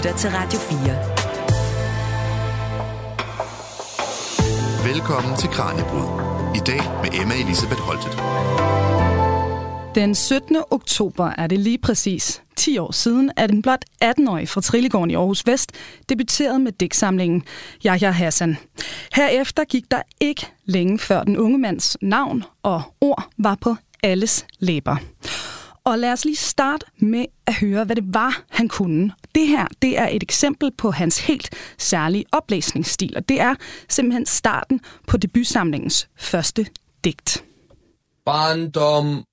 lytter til Radio 4. Velkommen til Kranjebrud. I dag med Emma Elisabeth Holtet. Den 17. oktober er det lige præcis 10 år siden, at en blot 18-årig fra Trillegården i Aarhus Vest debuterede med digtsamlingen Yahya Hassan. Herefter gik der ikke længe før den unge mands navn og ord var på alles læber. Og lad os lige starte med at høre, hvad det var, han kunne. Det her, det er et eksempel på hans helt særlige oplæsningsstil, og det er simpelthen starten på debutsamlingens første digt. Barndom,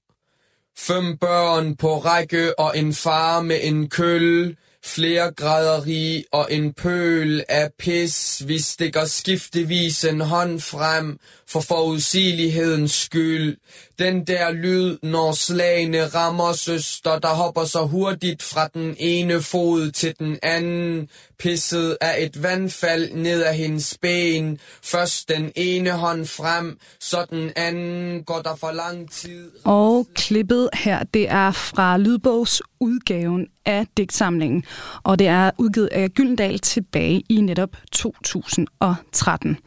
fem børn på række og en far med en køl, flere græderi og en pøl af pis. Vi stikker skiftevis en hånd frem for forudsigelighedens skyld. Den der lyd, når slagene rammer søster, der hopper så hurtigt fra den ene fod til den anden. Pisset af et vandfald ned af hendes ben. Først den ene hånd frem, så den anden går der for lang tid. Og klippet her, det er fra lydbogsudgaven af digtsamlingen, og det er udgivet af Gyldendal tilbage i netop 2013.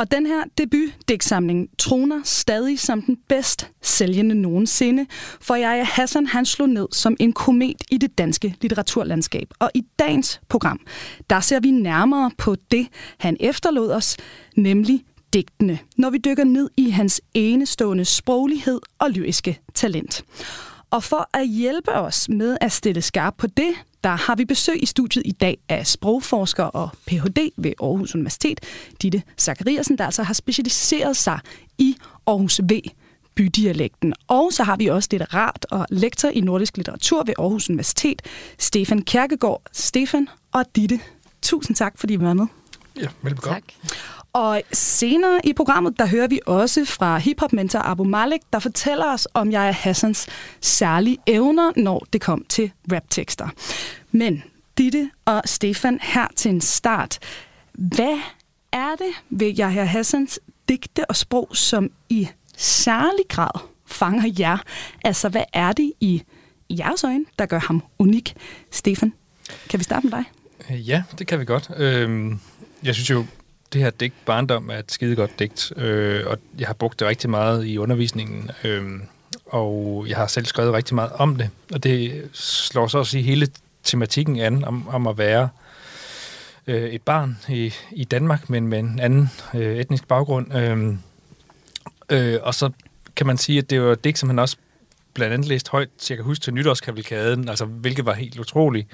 Og den her debutdigtsamling troner stadig som den bedst sælgende nogensinde, for jeg Hassan han slog ned som en komet i det danske litteraturlandskab. Og i dagens program, der ser vi nærmere på det, han efterlod os, nemlig digtene, når vi dykker ned i hans enestående sproglighed og lyriske talent. Og for at hjælpe os med at stille skarp på det, der har vi besøg i studiet i dag af sprogforsker og Ph.D. ved Aarhus Universitet, Ditte Zachariasen, der altså har specialiseret sig i Aarhus V bydialekten. Og så har vi også litterat og lektor i nordisk litteratur ved Aarhus Universitet, Stefan Kærkegaard. Stefan og Ditte, tusind tak, fordi I var med. Ja, velbekomme. Tak. Og senere i programmet, der hører vi også fra hiphop-mentor Abu Malik, der fortæller os om jeg er Hassans særlige evner, når det kom til raptekster. Men Ditte og Stefan, her til en start. Hvad er det ved Jaja Hassans digte og sprog, som i særlig grad fanger jer? Altså, hvad er det i jeres øjne, der gør ham unik? Stefan, kan vi starte med dig? Ja, det kan vi godt. Øhm, jeg synes jo, det her digt, Barndom, er et skide godt digt, øh, og jeg har brugt det rigtig meget i undervisningen, øh, og jeg har selv skrevet rigtig meget om det, og det slår så også i hele tematikken an om, om at være øh, et barn i, i Danmark, men med en anden øh, etnisk baggrund. Øh, øh, og så kan man sige, at det var et digt, som han også blandt andet læst højt, så jeg kan huske til nytårskavalkaden, altså hvilket var helt utroligt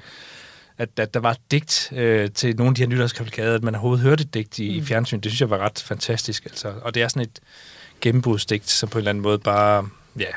at, at der var et digt øh, til nogle af de her nytårskavalkader, at man overhovedet hørte et digt i, mm. i fjernsyn. Det synes jeg var ret fantastisk. Altså. Og det er sådan et gennembrudsdigt, som på en eller anden måde bare, ja,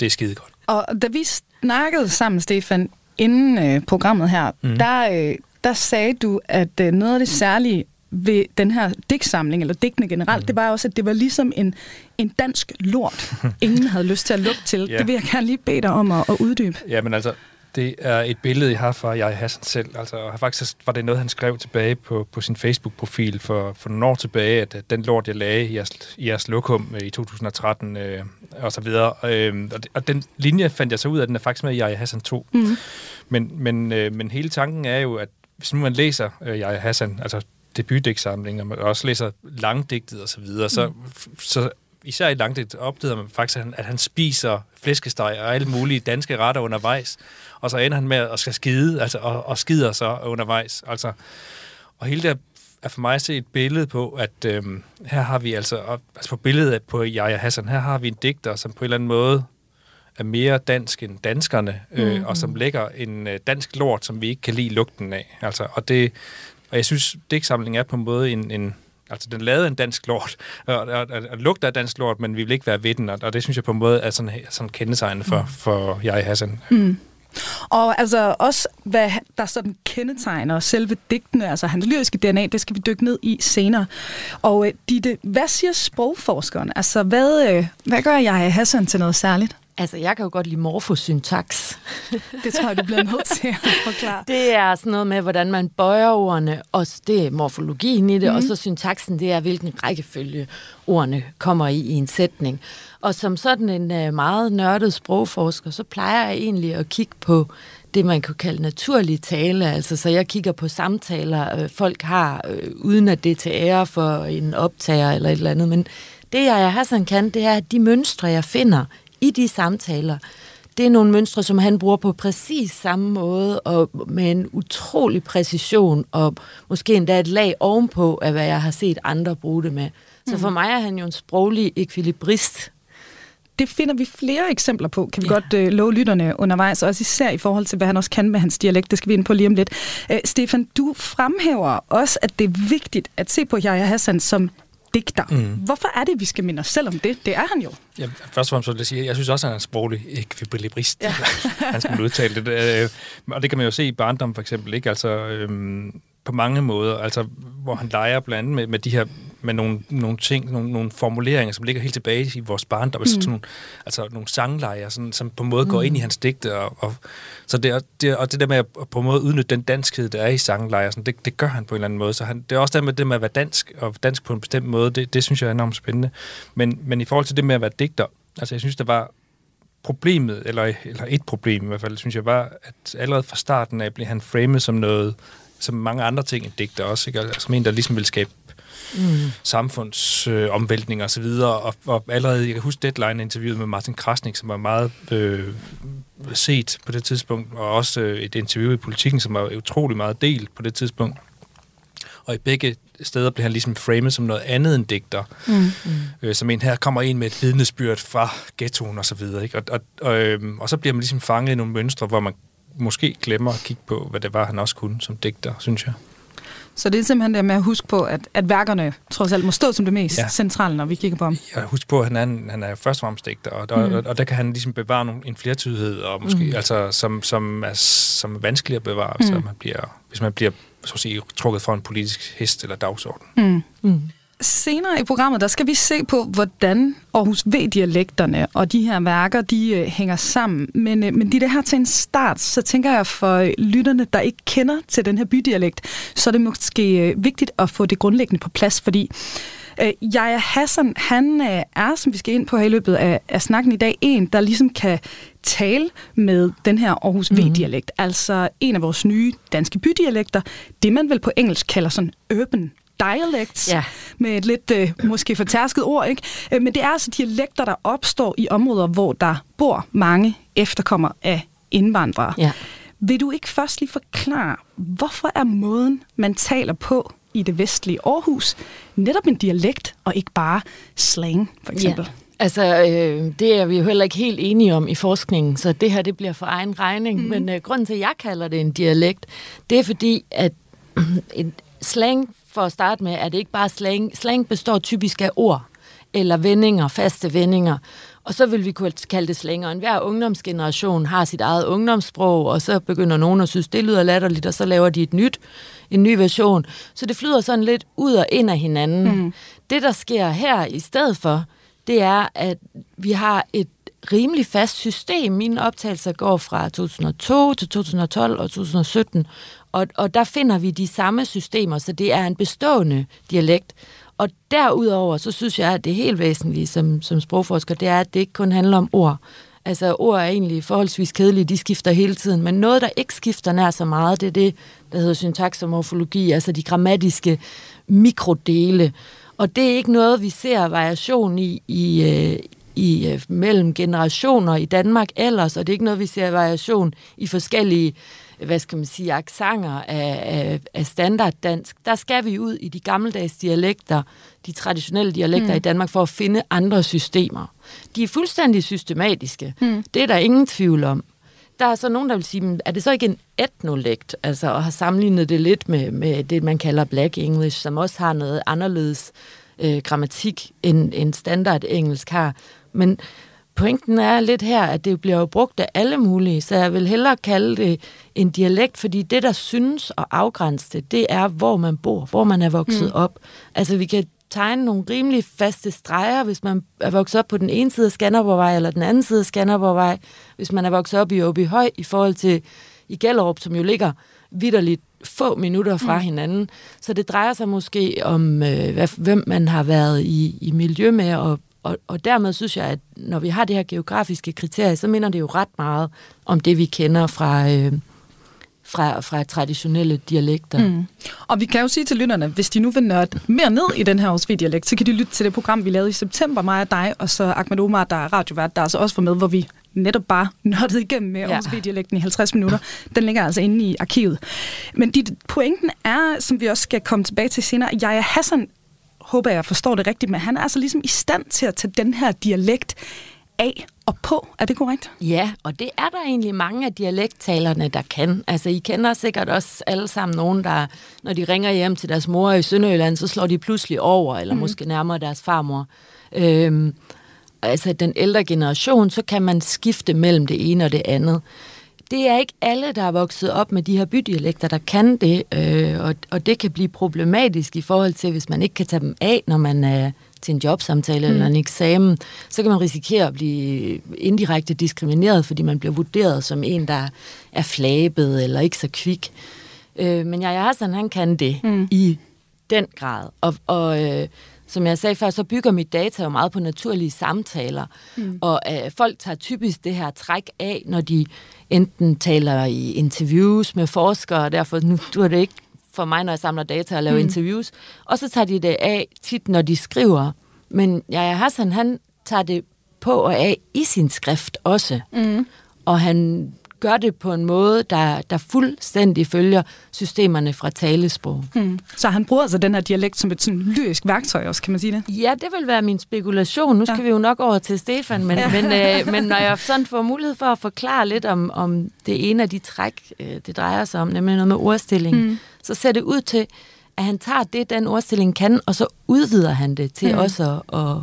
det er skide godt. Og da vi snakkede sammen, Stefan, inden øh, programmet her, mm. der, øh, der sagde du, at øh, noget af det særlige ved den her digtsamling, eller digtene generelt, mm. det var også, at det var ligesom en, en dansk lort, ingen havde lyst til at lukke til. ja. Det vil jeg gerne lige bede dig om at, at uddybe. Ja, men altså, det er et billede, jeg har fra jeg Hassan selv. Altså, faktisk var det noget, han skrev tilbage på, på sin Facebook-profil for, for nogle år tilbage, at, at den lort, jeg lagde i jeres, i jeres lokum øh, i 2013, øh, og så videre. Øh, og, og den linje fandt jeg så ud af, at den er faktisk med i jeg Hassan 2. Mm. Men, men, øh, men hele tanken er jo, at hvis nu man læser øh, jeg Hassan, altså debutdigtsamling, og man også læser langdigtet og så videre, mm. så, så især i langdigt opdager man faktisk, at han, at han spiser flæskesteg og alle mulige danske retter undervejs og så ender han med at skal skide, altså, og, og skider så undervejs. Altså, og hele det er for mig at se et billede på, at øhm, her har vi altså, altså på billedet på Jaja Hassan, her har vi en digter, som på en eller anden måde er mere dansk end danskerne, øh, mm-hmm. og som lægger en øh, dansk lort, som vi ikke kan lide lugten af. Altså, og, det, og jeg synes, digtsamlingen er på en måde en, en Altså, den lavede en dansk lort, og, og, og, og lugter af dansk lort, men vi vil ikke være ved den, og, og det synes jeg på en måde er sådan, sådan kendetegnende for, mm. for jeg Hassan. Mm. Og altså også, hvad der sådan kendetegner selve digtene, altså hans lyriske DNA, det skal vi dykke ned i senere. Og øh, Ditte, hvad siger sprogforskeren? Altså, hvad, øh, hvad gør jeg Hassan til noget særligt? Altså, jeg kan jo godt lide morfosyntaks. det tror jeg, du bliver nødt til at forklare. Det er sådan noget med, hvordan man bøjer ordene, og det er morfologien i det, mm. og så syntaksen, det er, hvilken rækkefølge ordene kommer i i en sætning. Og som sådan en uh, meget nørdet sprogforsker, så plejer jeg egentlig at kigge på det, man kan kalde naturlig tale. Altså, så jeg kigger på samtaler, øh, folk har, øh, uden at det er til ære for en optager eller et eller andet. Men det, jeg Hassan kan, det er, at de mønstre, jeg finder i de samtaler, det er nogle mønstre, som han bruger på præcis samme måde, og med en utrolig præcision, og måske endda et lag ovenpå af, hvad jeg har set andre bruge det med. Så for mm. mig er han jo en sproglig ekvilibrist, det finder vi flere eksempler på, kan vi ja. godt øh, love lytterne undervejs, også især i forhold til, hvad han også kan med hans dialekt. Det skal vi ind på lige om lidt. Øh, Stefan, du fremhæver også, at det er vigtigt at se på Yahya Hassan som digter. Mm. Hvorfor er det, vi skal minde os selv om det? Det er han jo. Ja, først og fremmest vil jeg sige, jeg synes også, at han er en sproglig ekvilibrist. Ja. han skal udtale det. Øh, og det kan man jo se i barndom for eksempel. Ikke? Altså, øhm, på mange måder, altså hvor han leger blandt andet med, med de her med nogle, nogle ting, nogle, nogle formuleringer, som ligger helt tilbage i vores barndom, mm. sådan nogle, altså nogle sanglejer, sådan, som på en måde mm. går ind i hans digte, og, og, så det, det, og det der med at på en måde udnytte den danskhed, der er i sanglejer, sådan, det, det gør han på en eller anden måde, så han, det er også det med det med at være dansk, og dansk på en bestemt måde, det, det synes jeg er enormt spændende. Men, men i forhold til det med at være digter, altså jeg synes, der var problemet, eller, eller et problem i hvert fald, synes jeg var, at allerede fra starten af blev han framet som noget, som mange andre ting end digter også, ikke? Altså, som en, der ligesom vil skabe mm. samfundsomvæltning øh, og så videre. Og, og allerede, jeg kan huske Deadline-interviewet med Martin Krasnik, som var meget øh, set på det tidspunkt, og også øh, et interview i Politikken, som var utrolig meget delt på det tidspunkt. Og i begge steder blev han ligesom framet som noget andet end digter. Mm. Mm. Øh, som en her kommer ind med et vidnesbyrd fra ghettoen og så videre. Ikke? Og, og, og, øh, og så bliver man ligesom fanget i nogle mønstre, hvor man måske glemmer at kigge på, hvad det var, han også kunne som digter, synes jeg. Så det er simpelthen det med at huske på, at, at værkerne trods alt må stå som det mest ja. centrale, når vi kigger på ham. Jeg husker på, at han er, han er først og fremmest digter, og der, mm. og, og der kan han ligesom bevare nogle, en flertydighed, og måske, mm. altså, som, som, er, som er vanskelig at bevare, mm. så man bliver, hvis man bliver så at sige, trukket fra en politisk hest eller dagsorden. Mm. Mm. Senere i programmet, der skal vi se på, hvordan Aarhus V-dialekterne og de her værker, de øh, hænger sammen. Men, øh, men de det her til en start, så tænker jeg for lytterne, der ikke kender til den her bydialekt, så er det måske øh, vigtigt at få det grundlæggende på plads, fordi øh, Jaja Hassan, han øh, er, som vi skal ind på her i løbet af, af snakken i dag, en, der ligesom kan tale med den her Aarhus V-dialekt, mm. altså en af vores nye danske bydialekter, det man vel på engelsk kalder sådan urban dialects, ja. med et lidt øh, måske fortærsket ord, ikke? Øh, men det er altså dialekter, der opstår i områder, hvor der bor mange efterkommere af indvandrere. Ja. Vil du ikke først lige forklare, hvorfor er måden, man taler på i det vestlige Aarhus, netop en dialekt og ikke bare slang, for eksempel? Ja. Altså, øh, det er vi jo heller ikke helt enige om i forskningen, så det her det bliver for egen regning. Mm. Men øh, grunden til, at jeg kalder det en dialekt, det er fordi, at en slang for at starte med, er det ikke bare slang. Slang består typisk af ord, eller vendinger, faste vendinger. Og så vil vi kunne kalde det slang. Og enhver ungdomsgeneration har sit eget ungdomssprog, og så begynder nogen at synes, det lyder latterligt, og så laver de et nyt, en ny version. Så det flyder sådan lidt ud og ind af hinanden. Mm. Det, der sker her i stedet for, det er, at vi har et rimelig fast system. Mine optagelser går fra 2002 til 2012 og 2017, og, og der finder vi de samme systemer, så det er en bestående dialekt. Og derudover, så synes jeg, at det helt væsentlige som, som sprogforsker, det er, at det ikke kun handler om ord. Altså, ord er egentlig forholdsvis kedelige, de skifter hele tiden, men noget, der ikke skifter nær så meget, det er det, der hedder syntaks og morfologi, altså de grammatiske mikrodele. Og det er ikke noget, vi ser variation i, i, øh, i øh, mellem generationer i Danmark ellers, og det er ikke noget, vi ser variation i forskellige hvad skal man sige, aksanger af, af, af standarddansk, der skal vi ud i de gammeldags dialekter, de traditionelle dialekter mm. i Danmark, for at finde andre systemer. De er fuldstændig systematiske. Mm. Det er der ingen tvivl om. Der er så nogen, der vil sige, er det så ikke en etnolekt, altså at have sammenlignet det lidt med, med det, man kalder Black English, som også har noget anderledes øh, grammatik, end, end standard engelsk har. Men pointen er lidt her, at det bliver jo brugt af alle mulige, så jeg vil hellere kalde det en dialekt, fordi det, der synes at afgrænse det, det er, hvor man bor, hvor man er vokset mm. op. Altså, vi kan tegne nogle rimelig faste streger, hvis man er vokset op på den ene side af Skanderborgvej, eller den anden side af Skanderborgvej, hvis man er vokset op i Åby Høj, i forhold til i Gellerup, som jo ligger vidderligt få minutter fra mm. hinanden. Så det drejer sig måske om, øh, hvem man har været i, i miljø med, og og, og dermed synes jeg, at når vi har det her geografiske kriterie, så minder det jo ret meget om det, vi kender fra, øh, fra, fra traditionelle dialekter. Mm. Og vi kan jo sige til lytterne, hvis de nu vil nørde mere ned i den her Osvi-dialekt, så kan de lytte til det program, vi lavede i september, mig og dig, og så Ahmed Omar, der er radiovært, der altså også var med, hvor vi netop bare nørdede igennem med ja. Osvi-dialekten i 50 minutter. Den ligger altså inde i arkivet. Men dit pointen er, som vi også skal komme tilbage til senere, jeg er Hassan håber jeg forstår det rigtigt, men han er altså ligesom i stand til at tage den her dialekt af og på. Er det korrekt? Ja, og det er der egentlig mange af dialekttalerne, der kan. Altså, I kender sikkert også alle sammen nogen, der, når de ringer hjem til deres mor i Sønderjylland, så slår de pludselig over, eller mm. måske nærmere deres farmor. Øhm, altså, den ældre generation, så kan man skifte mellem det ene og det andet det er ikke alle, der er vokset op med de her bydialekter, der kan det, øh, og, og det kan blive problematisk i forhold til, hvis man ikke kan tage dem af, når man er til en jobsamtale mm. eller en eksamen, så kan man risikere at blive indirekte diskrimineret, fordi man bliver vurderet som en, der er flabet eller ikke så kvik. Øh, men jeg Hassan, han kan det mm. i den grad. Og, og øh, som jeg sagde før, så bygger mit data jo meget på naturlige samtaler. Mm. Og øh, folk tager typisk det her træk af, når de enten taler i interviews med forskere, og derfor nu du er det ikke for mig, når jeg samler data og laver mm. interviews. Og så tager de det af tit, når de skriver. Men Jaja Hassan, han tager det på og af i sin skrift også. Mm. Og han gør det på en måde, der, der fuldstændig følger systemerne fra talesprog. Hmm. Så han bruger altså den her dialekt som et sådan lyrisk værktøj også, kan man sige det? Ja, det vil være min spekulation. Nu skal ja. vi jo nok over til Stefan, men, ja. men, øh, men når jeg sådan får mulighed for at forklare lidt om, om det ene af de træk, øh, det drejer sig om, nemlig noget med ordstilling, hmm. så ser det ud til, at han tager det, den ordstilling kan, og så udvider han det til hmm. også at, at,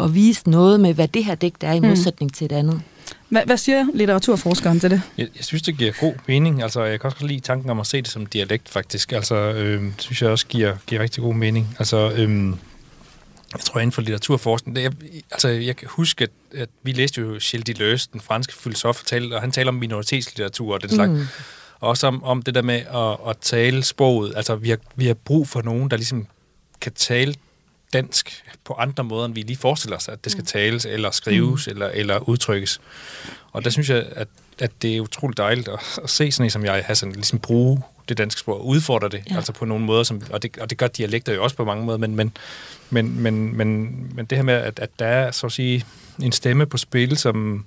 at vise noget med, hvad det her digt er i hmm. modsætning hmm. til et andet. Hvad, hvad siger litteraturforskeren til det? Jeg, jeg synes, det giver god mening. Altså, jeg kan også lide tanken om at se det som dialekt, faktisk. Altså, øh, synes jeg også giver, giver rigtig god mening. Altså, øh, jeg tror inden for litteraturforskning, det, jeg, altså jeg kan huske, at, at vi læste jo Gilles Deleuze, den franske filosof, og han taler om minoritetslitteratur og den slags. Mm. Og også om, om det der med at, at tale sproget. Altså vi har, vi har brug for nogen, der ligesom kan tale dansk på andre måder, end vi lige forestiller os, at det skal mm. tales, eller skrives, mm. eller, eller udtrykkes. Og der synes jeg, at, at det er utroligt dejligt at, at se sådan en som jeg, Hassan, ligesom bruge det danske sprog og udfordre det, ja. altså på nogle måder, som, og, det, og det gør dialekter jo også på mange måder, men, men, men, men, men, men det her med, at, at der er så at sige en stemme på spil, som,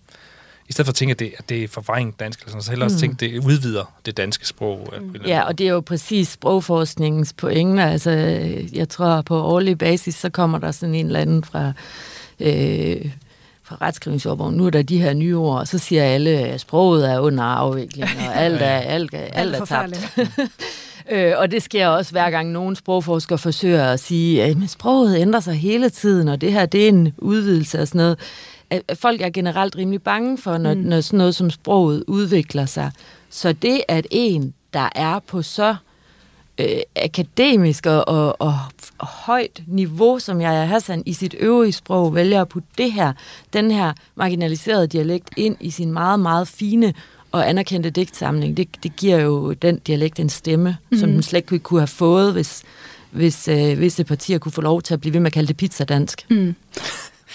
i stedet for at tænke, at det, at det er forvrængt dansk, eller sådan, så hellere mm. tænke, at det udvider det danske sprog. Mm. Ja, og det er jo præcis sprogforskningens pointe. Altså, jeg tror, på årlig basis, så kommer der sådan en eller anden fra... Øh, fra retskrivningsordbogen, nu er der de her nye ord, og så siger alle, at sproget er under afvikling, og alt er, alt, alt, alt er tabt. øh, og det sker også hver gang nogen sprogforsker forsøger at sige, at sproget ændrer sig hele tiden, og det her det er en udvidelse og sådan noget at folk er generelt rimelig bange for, når, mm. når sådan noget som sproget udvikler sig. Så det, at en, der er på så øh, akademisk og, og, og, og højt niveau, som jeg er Hassan, i sit øvrige sprog, vælger at putte det her, den her marginaliserede dialekt ind i sin meget, meget fine og anerkendte digtsamling, det, det giver jo den dialekt en stemme, mm. som den slet ikke kunne have fået, hvis, hvis øh, visse partier kunne få lov til at blive ved med at kalde det pizzadansk. Mm.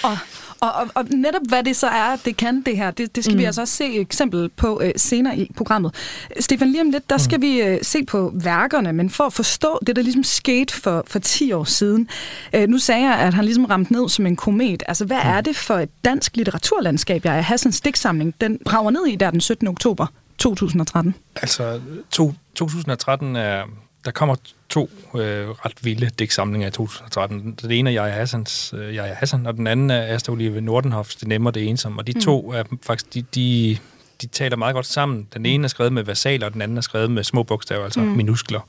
Og og, og, og netop hvad det så er, det kan det her, det, det skal mm. vi altså også se et eksempel på øh, senere i programmet. Stefan, lige om lidt, der skal mm. vi øh, se på værkerne, men for at forstå det, der ligesom skete for, for 10 år siden. Øh, nu sagde jeg, at han ligesom ramte ned som en komet. Altså, hvad mm. er det for et dansk litteraturlandskab, jeg er Hassens stiksamling, den brager ned i der den 17. oktober 2013? Altså, to, 2013 er der kommer to øh, ret vilde digtsamlinger i 2013. Det ene er Jaja Hassans øh, Jaja Hassan, og den anden er Asta Olive Nordenhofs Det Nemme og Det Ensomme. Og de mm. to er faktisk, de, de, de taler meget godt sammen. Den ene er skrevet med versaler, og den anden er skrevet med små bogstaver, altså mm. minuskler.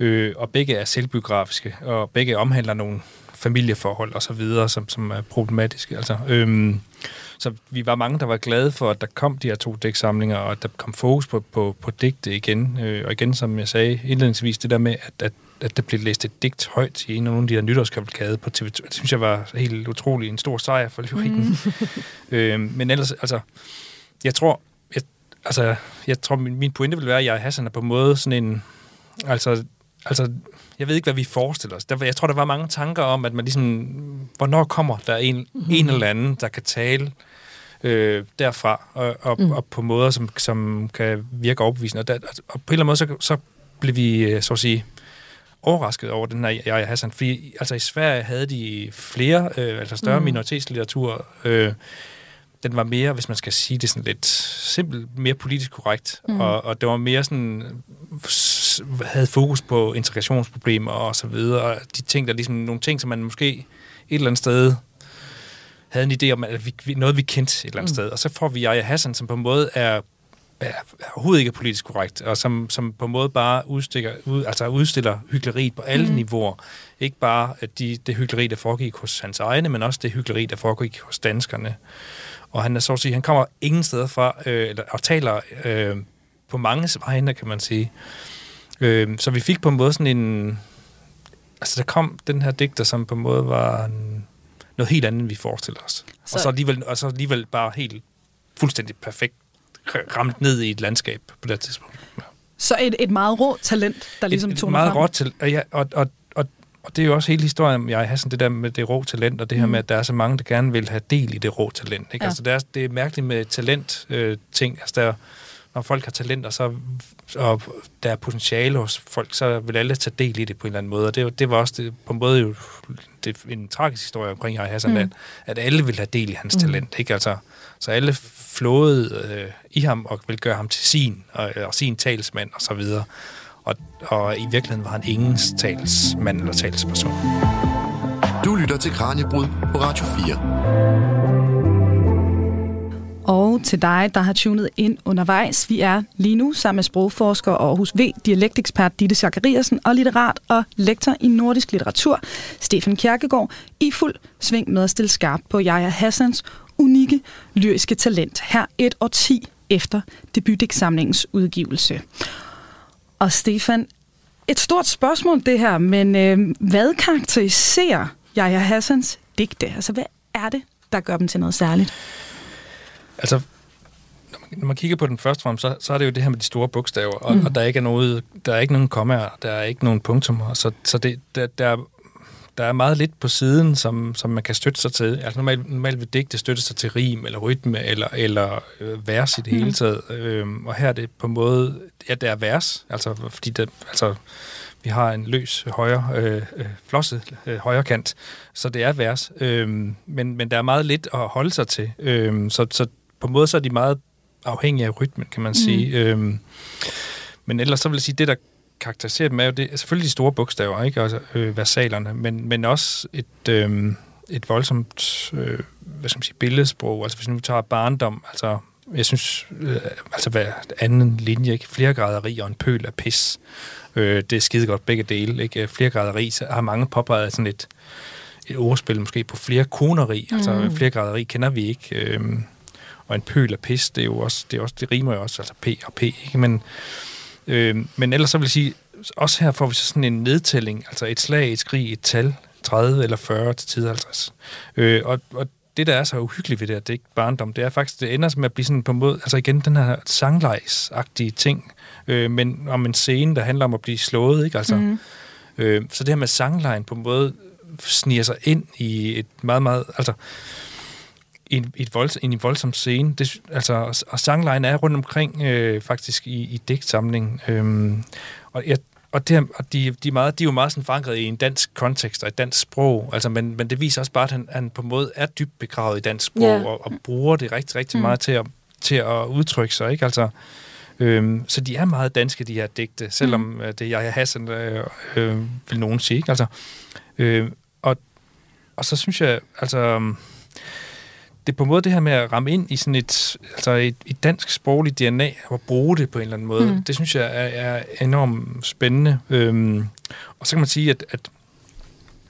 Øh, og begge er selvbiografiske, og begge omhandler nogle familieforhold og så videre, som, som er problematiske. Altså, øh, så vi var mange, der var glade for, at der kom de her to digtsamlinger, og at der kom fokus på, på, på digte igen. Øh, og igen, som jeg sagde indledningsvis, det der med, at, at, at der blev læst et digt højt i en af nogle af de her nytårskavalkade på TV2, det synes jeg var helt utrolig en stor sejr for lyrikken. Mm. øh, men ellers, altså, jeg tror, jeg, altså, jeg tror min, min pointe vil være, at jeg Hassan er på en måde sådan en, altså, altså, jeg ved ikke, hvad vi forestiller os. Der, jeg tror, der var mange tanker om, at man ligesom, hvornår kommer der en, mm-hmm. en eller anden, der kan tale øh, derfra, og, og, mm. og på måder, som, som kan virke overbevisende. Og, der, og på en eller anden måde, så, så blev vi, øh, så at sige, overrasket over den her Jaja Hassan, fordi altså i Sverige havde de flere, øh, altså større mm. minoritetslitteratur, øh, den var mere, hvis man skal sige det sådan lidt simpelt, mere politisk korrekt, mm. og, og det var mere sådan, havde fokus på integrationsproblemer og så videre, og de ting, der ligesom, nogle ting, som man måske et eller andet sted havde en idé om, at vi, noget vi kendte et eller andet mm. sted, og så får vi Jaja Hassan, som på en måde er er overhovedet ikke politisk korrekt, og som, som på en måde bare udstikker, ud, altså udstiller hyggeleriet på alle mm. niveauer. Ikke bare at de, det hyggeleri, der foregik hos hans egne, men også det hyggeleri, der foregik hos danskerne. Og han er så at sige, han kommer ingen steder fra, øh, eller, og taler øh, på mange vegne, kan man sige. Øh, så vi fik på en måde sådan en... Altså, der kom den her digter, som på en måde var en, noget helt andet, end vi forestiller os. Så. Og, så alligevel, og så alligevel bare helt fuldstændig perfekt ramt ned i et landskab på det tidspunkt. Ja. Så et, et meget rå talent, der ligesom tog meget frem. råt til, ja, og, og, og, og det er jo også hele historien om jeg har sådan det der med det rå talent, og det her mm. med, at der er så mange, der gerne vil have del i det rå talent. Ikke? Ja. Altså, det, er, det er mærkeligt med talent øh, ting. Altså, der, når folk har talenter, så, og der er potentiale hos folk, så vil alle tage del i det på en eller anden måde. Og det, det var også det, på en måde jo det, en tragisk historie omkring Harry Hassan, mm. at, at alle vil have del i hans mm. talent. Ikke? Altså, så alle flåede øh, i ham og vil gøre ham til sin, og, og sin talsmand og så videre. Og, og i virkeligheden var han ingens talsmand eller talsperson. Du lytter til Kranjebrud på Radio 4. Og til dig, der har tunet ind undervejs. Vi er lige nu sammen med sprogforsker og Aarhus V, dialektekspert Ditte Zachariasen og litterat og lektor i nordisk litteratur, Stefan Kjerkegaard, i fuld sving med at stille skarp på Jaja Hassans unikke lyriske talent her et årti efter debutdigtsamlingens udgivelse. Og Stefan, et stort spørgsmål det her, men øh, hvad karakteriserer Jaja Hassans digte? Altså, hvad er det, der gør dem til noget særligt? Altså, når man, når man kigger på den første form, så, så er det jo det her med de store bogstaver, og, mm. og der er ikke noget, der er ikke nogen kommaer, der er ikke nogen punktummer, så, så det, der, der der er meget lidt på siden, som, som man kan støtte sig til. Altså normalt, normalt vil digte støtte sig til rim, eller rytme, eller, eller øh, vers i det mm. hele taget. Øhm, og her er det på en måde, ja, det er vers, altså fordi det, altså, vi har en løs højre, øh, øh, flosset øh, højre kant, så det er vers. Øhm, men, men der er meget lidt at holde sig til. Øhm, så, så på en måde så er de meget afhængige af rytmen, kan man mm. sige. Øhm, men ellers så vil jeg sige, det der karakteriserer dem er jo det, selvfølgelig de store bogstaver, ikke? Altså, øh, versalerne, men, men også et, øh, et voldsomt øh, hvad skal man sige, billedsprog. Altså hvis nu tager barndom, altså jeg synes, øh, altså hvad anden linje, ikke? Flere graderi og en pøl af pis. Øh, det er skide godt begge dele, ikke? Flere graderi, så har mange påpeget sådan et, et ordspil måske på flere koneri. Altså, mm. Altså flere graderi kender vi ikke. Øh, og en pøl af pis, det er jo også, det, er også, det rimer jo også, altså P og P, ikke? Men, Øh, men ellers så vil jeg sige, også her får vi så sådan en nedtælling, altså et slag, et skrig, et tal, 30 eller 40 til tid 50. Øh, og, og det, der er så uhyggeligt ved det, at det ikke barndom, det er faktisk, det ender med at blive sådan på en måde, altså igen, den her sanglejsagtige ting, øh, men om en scene, der handler om at blive slået, ikke? Altså, mm. øh, så det her med sanglejen på en måde sniger sig ind i et meget, meget, altså, en, et volds, en voldsom scene. Det, altså, og sanglejen er rundt omkring øh, faktisk i, i digtsamlingen. Øhm, og jeg, og, det, og de, de, er meget, de er jo meget sådan forankret i en dansk kontekst og et dansk sprog, altså, men, men det viser også bare, at han, han på en måde er dybt begravet i dansk sprog, yeah. og, og bruger det rigtig, rigtig mm. meget til at, til at udtrykke sig. Ikke? Altså, øhm, så de er meget danske, de her digte, selvom mm. Øh, det jeg Hassan, øh, øh, vil nogen sige. Ikke? Altså, øh, og, og så synes jeg, altså det er på en måde det her med at ramme ind i sådan et, altså et, et dansk sprogligt DNA og bruge det på en eller anden måde. Mm. Det synes jeg er, er enormt spændende. Øhm, og så kan man sige, at, at,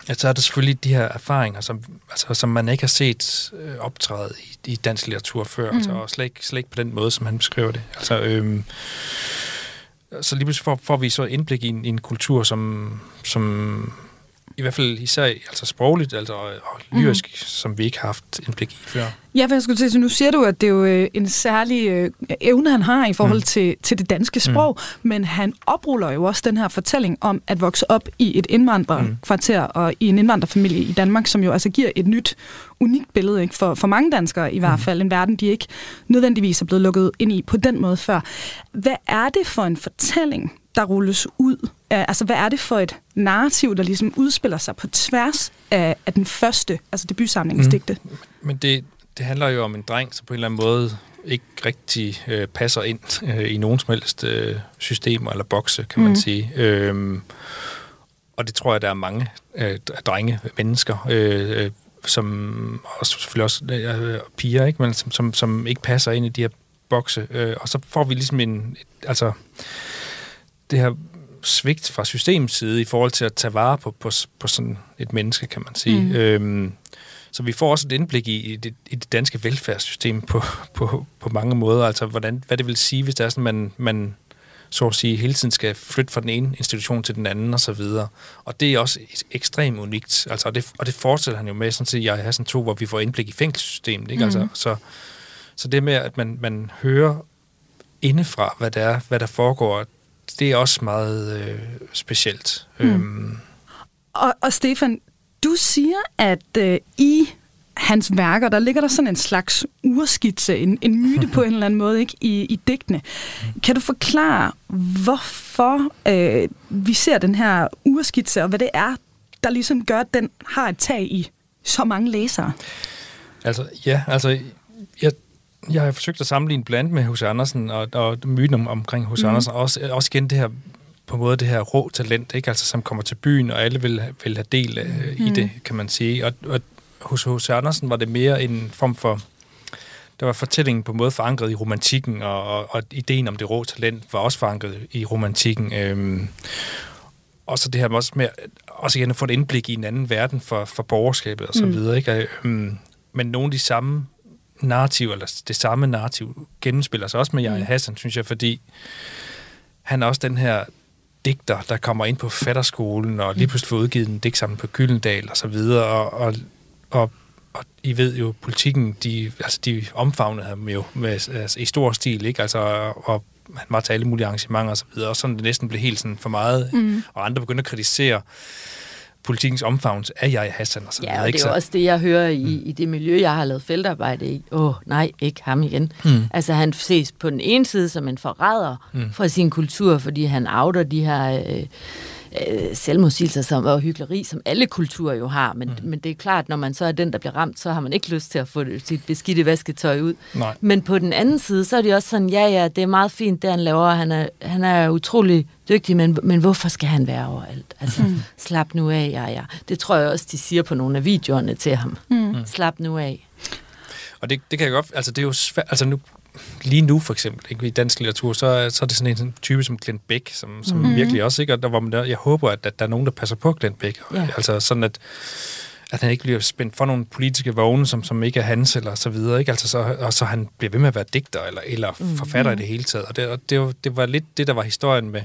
at så er der selvfølgelig de her erfaringer, som, altså, som man ikke har set øh, optræde i, i dansk litteratur før, mm. altså, og slet ikke, slet ikke på den måde, som han beskriver det. Altså, øhm, så lige pludselig får, får vi så indblik i en, i en kultur, som, som i hvert fald især altså sprogligt altså, og lyrisk, mm. som vi ikke har haft indblik i før. Ja, for jeg skulle til, så nu siger du, at det er jo øh, en særlig øh, evne, han har i forhold mm. til, til det danske sprog, mm. men han opruller jo også den her fortælling om at vokse op i et indvandrerkvarter mm. og i en indvandrerfamilie i Danmark, som jo altså giver et nyt, unikt billede ikke? For, for mange danskere i hvert fald, mm. en verden, de ikke nødvendigvis er blevet lukket ind i på den måde før. Hvad er det for en fortælling, der rulles ud? Altså, hvad er det for et narrativ, der ligesom udspiller sig på tværs af, af den første, altså debutsamlingsdigte? Mm. Men det, det handler jo om en dreng, som på en eller anden måde ikke rigtig øh, passer ind øh, i nogen som helst øh, systemer eller bokse, kan man mm. sige. Øhm, og det tror jeg, der er mange øh, drenge, mennesker, øh, øh som også selvfølgelig også øh, piger, ikke? Men som, som, som ikke passer ind i de her bokse. Øh, og så får vi ligesom en, et, altså det her svigt fra systemets side i forhold til at tage vare på, på, på sådan et menneske, kan man sige. Mm. Øhm, så vi får også et indblik i, i, det, i det danske velfærdssystem på, på, på mange måder. Altså, hvordan, hvad det vil sige, hvis det er sådan, man, man så at sige, hele tiden skal flytte fra den ene institution til den anden og så videre. Og det er også ekstremt unikt. Altså, og, det, og det fortsætter han jo med, sådan set, jeg har sådan to, hvor vi får indblik i fængselssystemet. Ikke? Mm. Altså, så, så det med, at man, man hører indefra, hvad der, er, hvad der foregår, det er også meget øh, specielt. Mm. Øhm. Og, og Stefan, du siger, at øh, i hans værker, der ligger der sådan en slags urskitse, en, en myte på en eller anden måde, ikke, i, i digtene. Kan du forklare, hvorfor øh, vi ser den her urskitse, og hvad det er, der ligesom gør, at den har et tag i så mange læsere? Altså, ja, altså, jeg har forsøgt at sammenligne blandt med H.C. Andersen og, og myten om, omkring H.C. Mm. Andersen, også, også igen det her på en måde det her rå talent, ikke? Altså, som kommer til byen, og alle vil, vil have del øh, mm. i det, kan man sige. Og, og hos H.C. Andersen var det mere en form for... Der var fortællingen på en måde forankret i romantikken, og, og, og ideen om det rå talent var også forankret i romantikken. Øhm, og så det her også med også igen at få et indblik i en anden verden for, for borgerskabet og så mm. videre. Ikke? Øhm, men nogle af de samme narrativ, eller det samme narrativ, gennemspiller sig også med Jarl mm. Hassan, synes jeg, fordi han er også den her digter, der kommer ind på fatterskolen, og lige pludselig får udgivet en digtsamling på Gyldendal og så videre, og, og, og, og I ved jo, politikken, de, altså de omfavnede ham jo med, altså, i stor stil, ikke? Altså, og han var til alle mulige arrangementer og så videre, og sådan det næsten blev helt sådan for meget, mm. og andre begyndte at kritisere politikens omfavns af jeg Hassan og så Ja, og det er jo også det, jeg hører i, mm. i det miljø, jeg har lavet feltarbejde i. Åh, oh, nej, ikke ham igen. Mm. Altså, han ses på den ene side som en forræder mm. fra sin kultur, fordi han outer de her... Øh, øh, selvmodsigelser som, og hyggeleri, som alle kulturer jo har. Men, mm. men det er klart, når man så er den, der bliver ramt, så har man ikke lyst til at få sit beskidte vasketøj ud. Nej. Men på den anden side, så er det også sådan, ja, ja, det er meget fint, det han laver. Han er, han er utrolig dygtig, men, men hvorfor skal han være overalt? Altså, mm. slap nu af, ja, ja. Det tror jeg også, de siger på nogle af videoerne til ham. Mm. Slap nu af. Og det, det kan jeg godt... Altså, det er jo svært... Altså, nu, lige nu for eksempel, ikke, i dansk litteratur, så, så er det sådan en type som Glenn Beck, som, som mm. virkelig også, ikke? Og der, hvor man der, jeg håber, at, at der er nogen, der passer på Glenn Beck. Ja. Altså sådan, at, at han ikke bliver spændt for nogle politiske vogne, som, som ikke er hans, eller så videre, ikke? Altså så, og så han bliver ved med at være digter, eller, eller mm. forfatter mm. i det hele taget. Og det, og det, det var lidt det, der var historien med,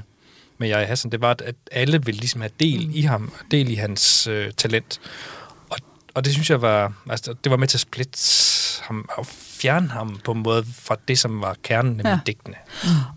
med Jai Hassan, det var, at alle ville ligesom have del mm. i ham, del i hans øh, talent. Og, og det synes jeg var, altså det var med til at splitte ham og fjerne ham på en måde fra det, som var kernen, nemlig ja. digtene.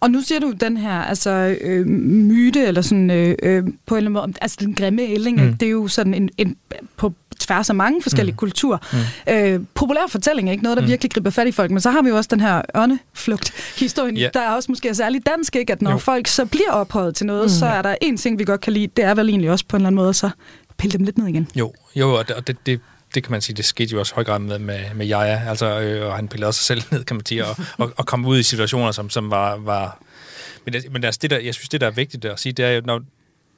Og nu siger du den her altså, øh, myte, eller sådan øh, øh, på en eller anden måde, altså den grimme ælling, mm. det er jo sådan en, en på tværs af mange forskellige mm. kulturer. Mm. Øh, populær fortælling er ikke noget, der mm. virkelig griber fat i folk, men så har vi jo også den her åndeflugt-historien, yeah. der er også måske særlig dansk, ikke? at når jo. folk så bliver ophøjet til noget, mm. så er der en ting, vi godt kan lide, det er vel egentlig også på en eller anden måde, så pille dem lidt ned igen. Jo, jo og det, og det, det det kan man sige, det skete jo også høj grad med, med, med Jaja, altså, øh, og han pillede sig selv ned, kan man sige, og, og, og kom ud i situationer, som, som var... var men, men altså, det der, jeg synes, det der er vigtigt at sige, det er jo, når,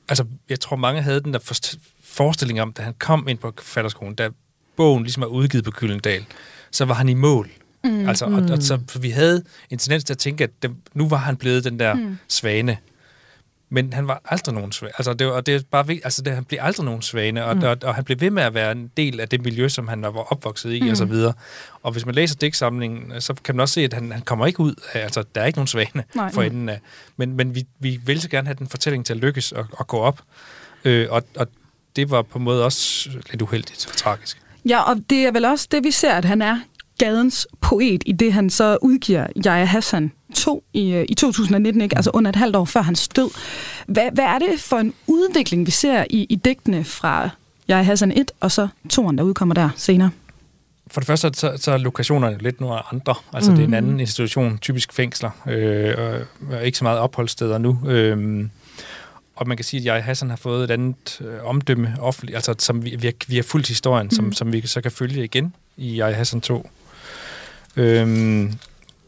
altså, jeg tror, mange havde den der forestilling om, da han kom ind på forfatterskolen, da bogen ligesom er udgivet på Kyllendal, så var han i mål. Mm, altså, og, og, så, for vi havde en tendens til at tænke, at det, nu var han blevet den der mm. svane, men han var aldrig nogen svane. Altså, det, og det er bare vigtigt, altså, det, han blev aldrig nogen svane, og, mm. og, og, han blev ved med at være en del af det miljø, som han var opvokset i, mm. og så videre. Og hvis man læser digtsamlingen, så kan man også se, at han, han kommer ikke ud af, altså, der er ikke nogen svane Nej. for enden af. Men, men vi, vi vil så gerne have den fortælling til at lykkes og, og gå op. Øh, og, og det var på en måde også lidt uheldigt og tragisk. Ja, og det er vel også det, vi ser, at han er gadens poet, i det han så udgiver Jaja Hassan 2 i, øh, i 2019, ikke? altså under et halvt år før hans død. Hvad, hvad er det for en udvikling, vi ser i, i digtene fra Jaja Hassan 1, og så 2'eren, der udkommer der senere? For det første, så, så er lokationerne lidt nogle andre. Altså, mm. det er en anden institution, typisk fængsler, øh, og ikke så meget opholdssteder nu. Øh, og man kan sige, at jeg Hassan har fået et andet øh, omdømme offentligt, altså som vi, vi, har, vi har fulgt historien, mm. som, som vi så kan følge igen i Jeg Hassan 2. Øhm,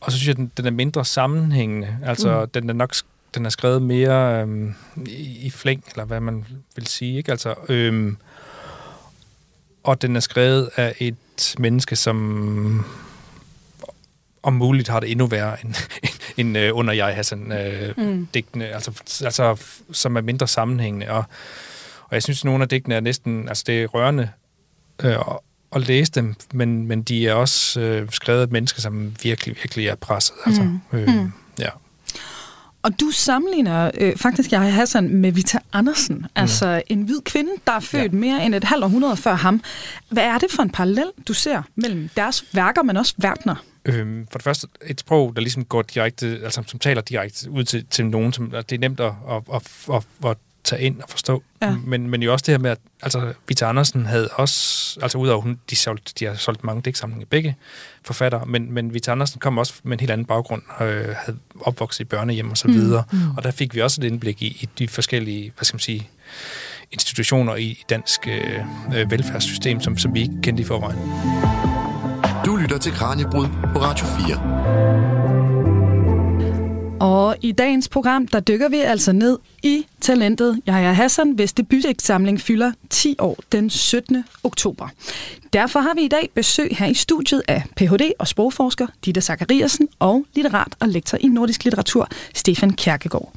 og så synes jeg, at den, den er mindre sammenhængende. Altså, mm. den er nok den er skrevet mere øhm, i, i flæng, eller hvad man vil sige. Ikke? Altså, øhm, og den er skrevet af et menneske, som om muligt har det endnu værre end, end øh, under jeg Hassan øh, mm. digtene, altså, altså, som er mindre sammenhængende. Og, og jeg synes, at nogle af digtene er næsten, altså det er rørende øh, at læse dem, men, men de er også øh, skrevet af mennesker, som virkelig, virkelig er presset. Altså, mm. Øh, mm. Ja. Og du sammenligner øh, faktisk jeg Hassan med Vita Andersen, mm. altså en hvid kvinde, der er født ja. mere end et halvt århundrede før ham. Hvad er det for en parallel, du ser mellem deres værker, men også verdener? Øhm, for det første et sprog, der ligesom går direkte, altså som taler direkte ud til, til nogen, som det er nemt at, at, at, at, at tage ind og forstå. Ja. Men, men jo også det her med, at altså, Vita Andersen havde også, altså udover hun, de, solgte, de har solgt mange digtsamlinger, begge forfattere, men, men Vita Andersen kom også med en helt anden baggrund, og øh, havde opvokset i børnehjem og så mm, videre, mm. Mm. og der fik vi også et indblik i, i de forskellige, hvad skal man sige, institutioner i, i dansk øh, øh velfærdssystem, som, som vi ikke kendte i forvejen. Du lytter til Kranjebrud på Radio 4. Og i dagens program, der dykker vi altså ned i talentet Jaja Hassan, hvis debutsamling fylder 10 år den 17. oktober. Derfor har vi i dag besøg her i studiet af Ph.D. og sprogforsker Ditte Zachariasen og litterat og lektor i nordisk litteratur Stefan Kærkegaard.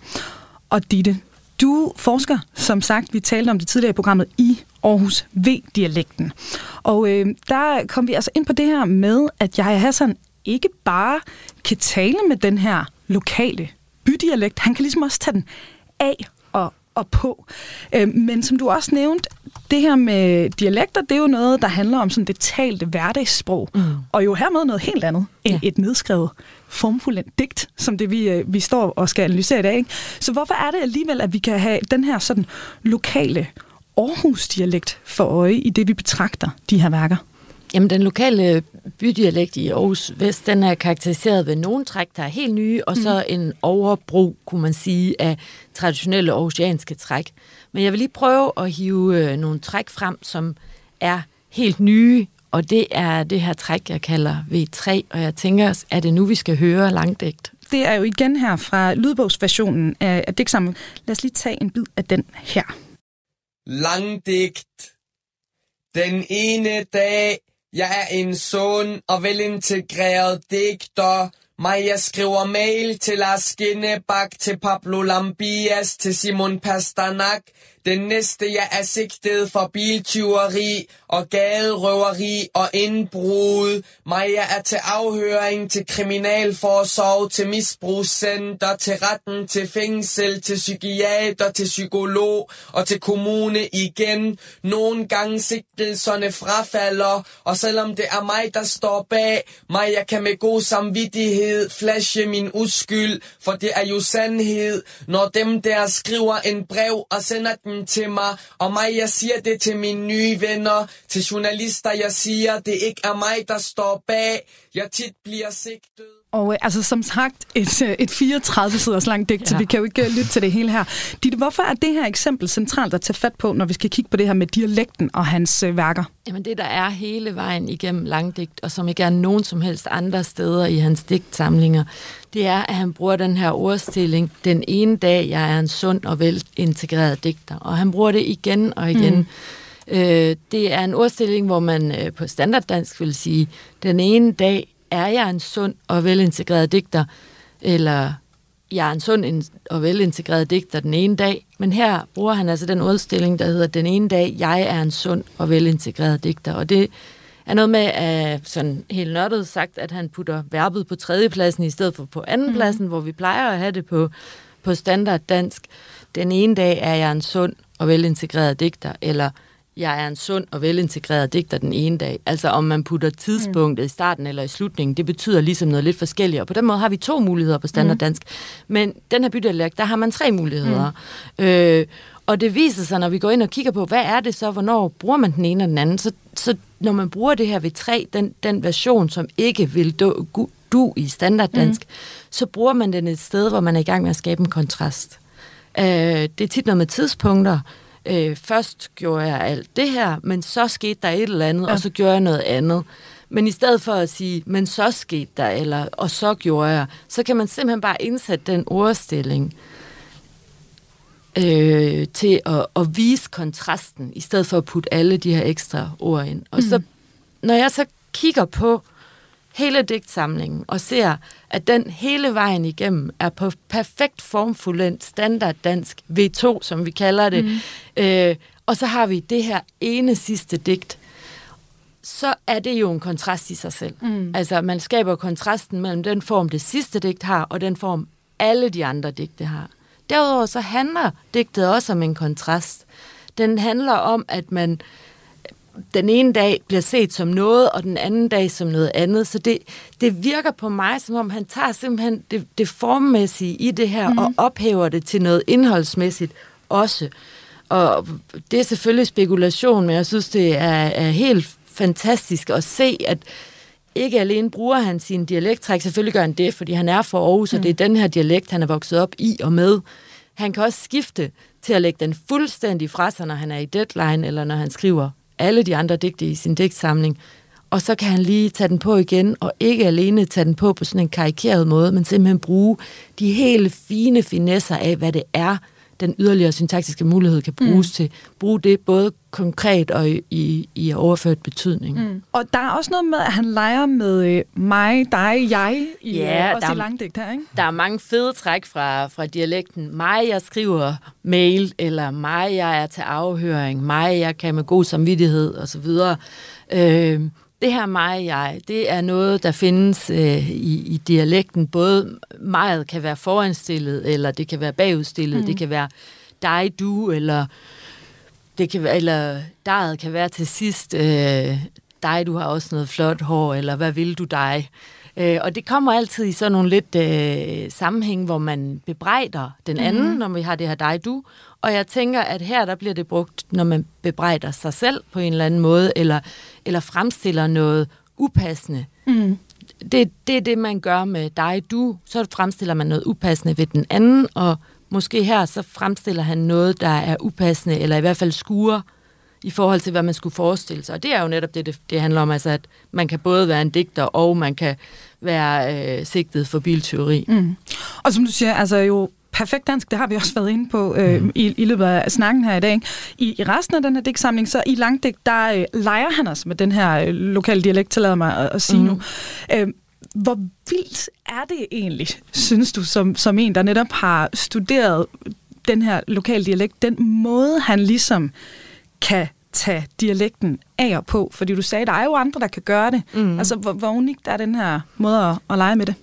Og Ditte, du forsker, som sagt, vi talte om det tidligere i programmet, i Aarhus V-dialekten. Og øh, der kom vi altså ind på det her med, at jeg Hassan ikke bare kan tale med den her lokale bydialekt, han kan ligesom også tage den af og, og på. Øh, men som du også nævnte, det her med dialekter, det er jo noget, der handler om sådan det talte hverdagssprog, mm. og jo hermed noget helt andet end ja. et nedskrevet formfuldt digt, som det vi, øh, vi står og skal analysere i dag. Ikke? Så hvorfor er det alligevel, at vi kan have den her sådan lokale Aarhus-dialekt for øje i det, vi betragter de her værker? Jamen, den lokale bydialekt i Aarhus Vest, den er karakteriseret ved nogle træk, der er helt nye, og så mm. en overbrug, kunne man sige, af traditionelle aarhusianske træk. Men jeg vil lige prøve at hive øh, nogle træk frem, som er helt nye, og det er det her træk, jeg kalder V3, og jeg tænker, er det nu, vi skal høre langdigt? Det er jo igen her fra lydbogsversionen af, af digtsamlingen. Lad os lige tage en bid af den her. Langdigt. Den ene dag, jeg er en sund og velintegreret digter, Maja skriver mail til Lars Skinnebak, til Pablo Lambias, til Simon Pasternak, den næste, jeg er sigtet for biltyveri og gaderøveri og indbrud. Maja er til afhøring, til kriminalforsorg, til misbrugscenter, til retten, til fængsel, til psykiater, til psykolog og til kommune igen. Nogle gange sigtelserne frafalder, og selvom det er mig, der står bag, Maja kan med god samvittighed flashe min uskyld, for det er jo sandhed, når dem der skriver en brev og sender den dem til mig, og mig, jeg siger det til mine nye venner, til journalister, jeg siger, det ikke er mig, der står bag, jeg tit bliver sigtet. Og øh, altså som sagt, et, øh, et 34-siders langt digt, ja. så vi kan jo ikke øh, lytte til det hele her. Ditte, hvorfor er det her eksempel centralt at tage fat på, når vi skal kigge på det her med dialekten og hans øh, værker? Jamen det, der er hele vejen igennem langdigt, og som ikke er nogen som helst andre steder i hans digtsamlinger, det er, at han bruger den her ordstilling, den ene dag, jeg er en sund og velintegreret digter. Og han bruger det igen og igen. Mm. Øh, det er en ordstilling, hvor man øh, på standarddansk vil sige, den ene dag er jeg en sund og velintegreret digter, eller jeg er en sund og velintegreret digter den ene dag, men her bruger han altså den udstilling, der hedder Den ene dag, jeg er en sund og velintegreret digter, og det er noget med, at sådan helt nørdet sagt, at han putter verbet på tredjepladsen i stedet for på andenpladsen, mm. hvor vi plejer at have det på, på standard dansk. den ene dag er jeg en sund og velintegreret digter, eller jeg er en sund og velintegreret digter den ene dag. Altså om man putter tidspunktet mm. i starten eller i slutningen, det betyder ligesom noget lidt forskelligt. Og på den måde har vi to muligheder på standarddansk. Mm. Men den her bydialekt, der har man tre muligheder. Mm. Øh, og det viser sig, når vi går ind og kigger på, hvad er det så, hvornår bruger man den ene og den anden, så, så når man bruger det her ved tre, den, den version, som ikke vil du, du i standarddansk, mm. så bruger man den et sted, hvor man er i gang med at skabe en kontrast. Øh, det er tit noget med tidspunkter. Øh, først gjorde jeg alt det her, men så skete der et eller andet, ja. og så gjorde jeg noget andet. Men i stedet for at sige, men så skete der, eller og så gjorde jeg, så kan man simpelthen bare indsætte den ordstilling øh, til at, at vise kontrasten, i stedet for at putte alle de her ekstra ord ind. Og mm. så, når jeg så kigger på hele digtsamlingen og ser, at den hele vejen igennem er på perfekt formfuldendt standard dansk V2, som vi kalder det. Mm. Øh, og så har vi det her ene sidste digt, så er det jo en kontrast i sig selv. Mm. Altså, man skaber kontrasten mellem den form, det sidste digt har, og den form, alle de andre digte har. Derudover så handler digtet også om en kontrast. Den handler om, at man den ene dag bliver set som noget, og den anden dag som noget andet. Så det, det virker på mig, som om han tager simpelthen det, det formmæssige i det her, mm. og ophæver det til noget indholdsmæssigt også. Og det er selvfølgelig spekulation, men jeg synes, det er, er helt fantastisk at se, at ikke alene bruger han sin dialekttræk, selvfølgelig gør han det, fordi han er fra Aarhus, mm. og det er den her dialekt, han er vokset op i og med. Han kan også skifte til at lægge den fuldstændig fra sig, når han er i deadline, eller når han skriver alle de andre digte i sin digtsamling. Og så kan han lige tage den på igen, og ikke alene tage den på på sådan en karikeret måde, men simpelthen bruge de helt fine finesser af, hvad det er, den yderligere syntaktiske mulighed kan bruges mm. til. Brug det både konkret og i, i, i overført betydning. Mm. Og der er også noget med, at han leger med øh, mig, dig, jeg i, ja, øh, også der, i langdigt her, ikke? Der er mange fede træk fra, fra dialekten. Mig, jeg skriver mail, eller mig, jeg er til afhøring, mig, jeg kan med god samvittighed, osv. Øh, det her mig jeg, det er noget, der findes øh, i, i dialekten. Både meget kan være foranstillet, eller det kan være bagudstillet. Mm. Det kan være dig, du, eller det kan være, eller dig kan være til sidst, øh, dig, du har også noget flot hår, eller hvad vil du dig? Øh, og det kommer altid i sådan nogle lidt øh, sammenhæng, hvor man bebrejder den anden, mm. når vi har det her dig, du. Og jeg tænker, at her der bliver det brugt, når man bebrejder sig selv på en eller anden måde, eller, eller fremstiller noget upassende. Mm. Det, det er det, man gør med dig, du. Så fremstiller man noget upassende ved den anden, og måske her så fremstiller han noget, der er upassende, eller i hvert fald skuer i forhold til, hvad man skulle forestille sig. Og det er jo netop det, det, det handler om, altså at man kan både være en digter, og man kan være øh, sigtet for bilteori. Mm. Og som du siger, altså jo perfekt dansk, det har vi også været inde på øh, mm. i, i løbet af snakken her i dag. I, I resten af den her digtsamling, så i langdigt, der øh, leger han os med den her øh, lokale dialekt, tillader mig at, at sige mm. nu. Øh, hvor vildt er det egentlig, synes du, som, som en, der netop har studeret den her lokale dialekt, den måde, han ligesom kan tage dialekten af og på? Fordi du sagde, der er jo andre, der kan gøre det. Mm. Altså, hvor, hvor unikt er den her måde at, at lege med det?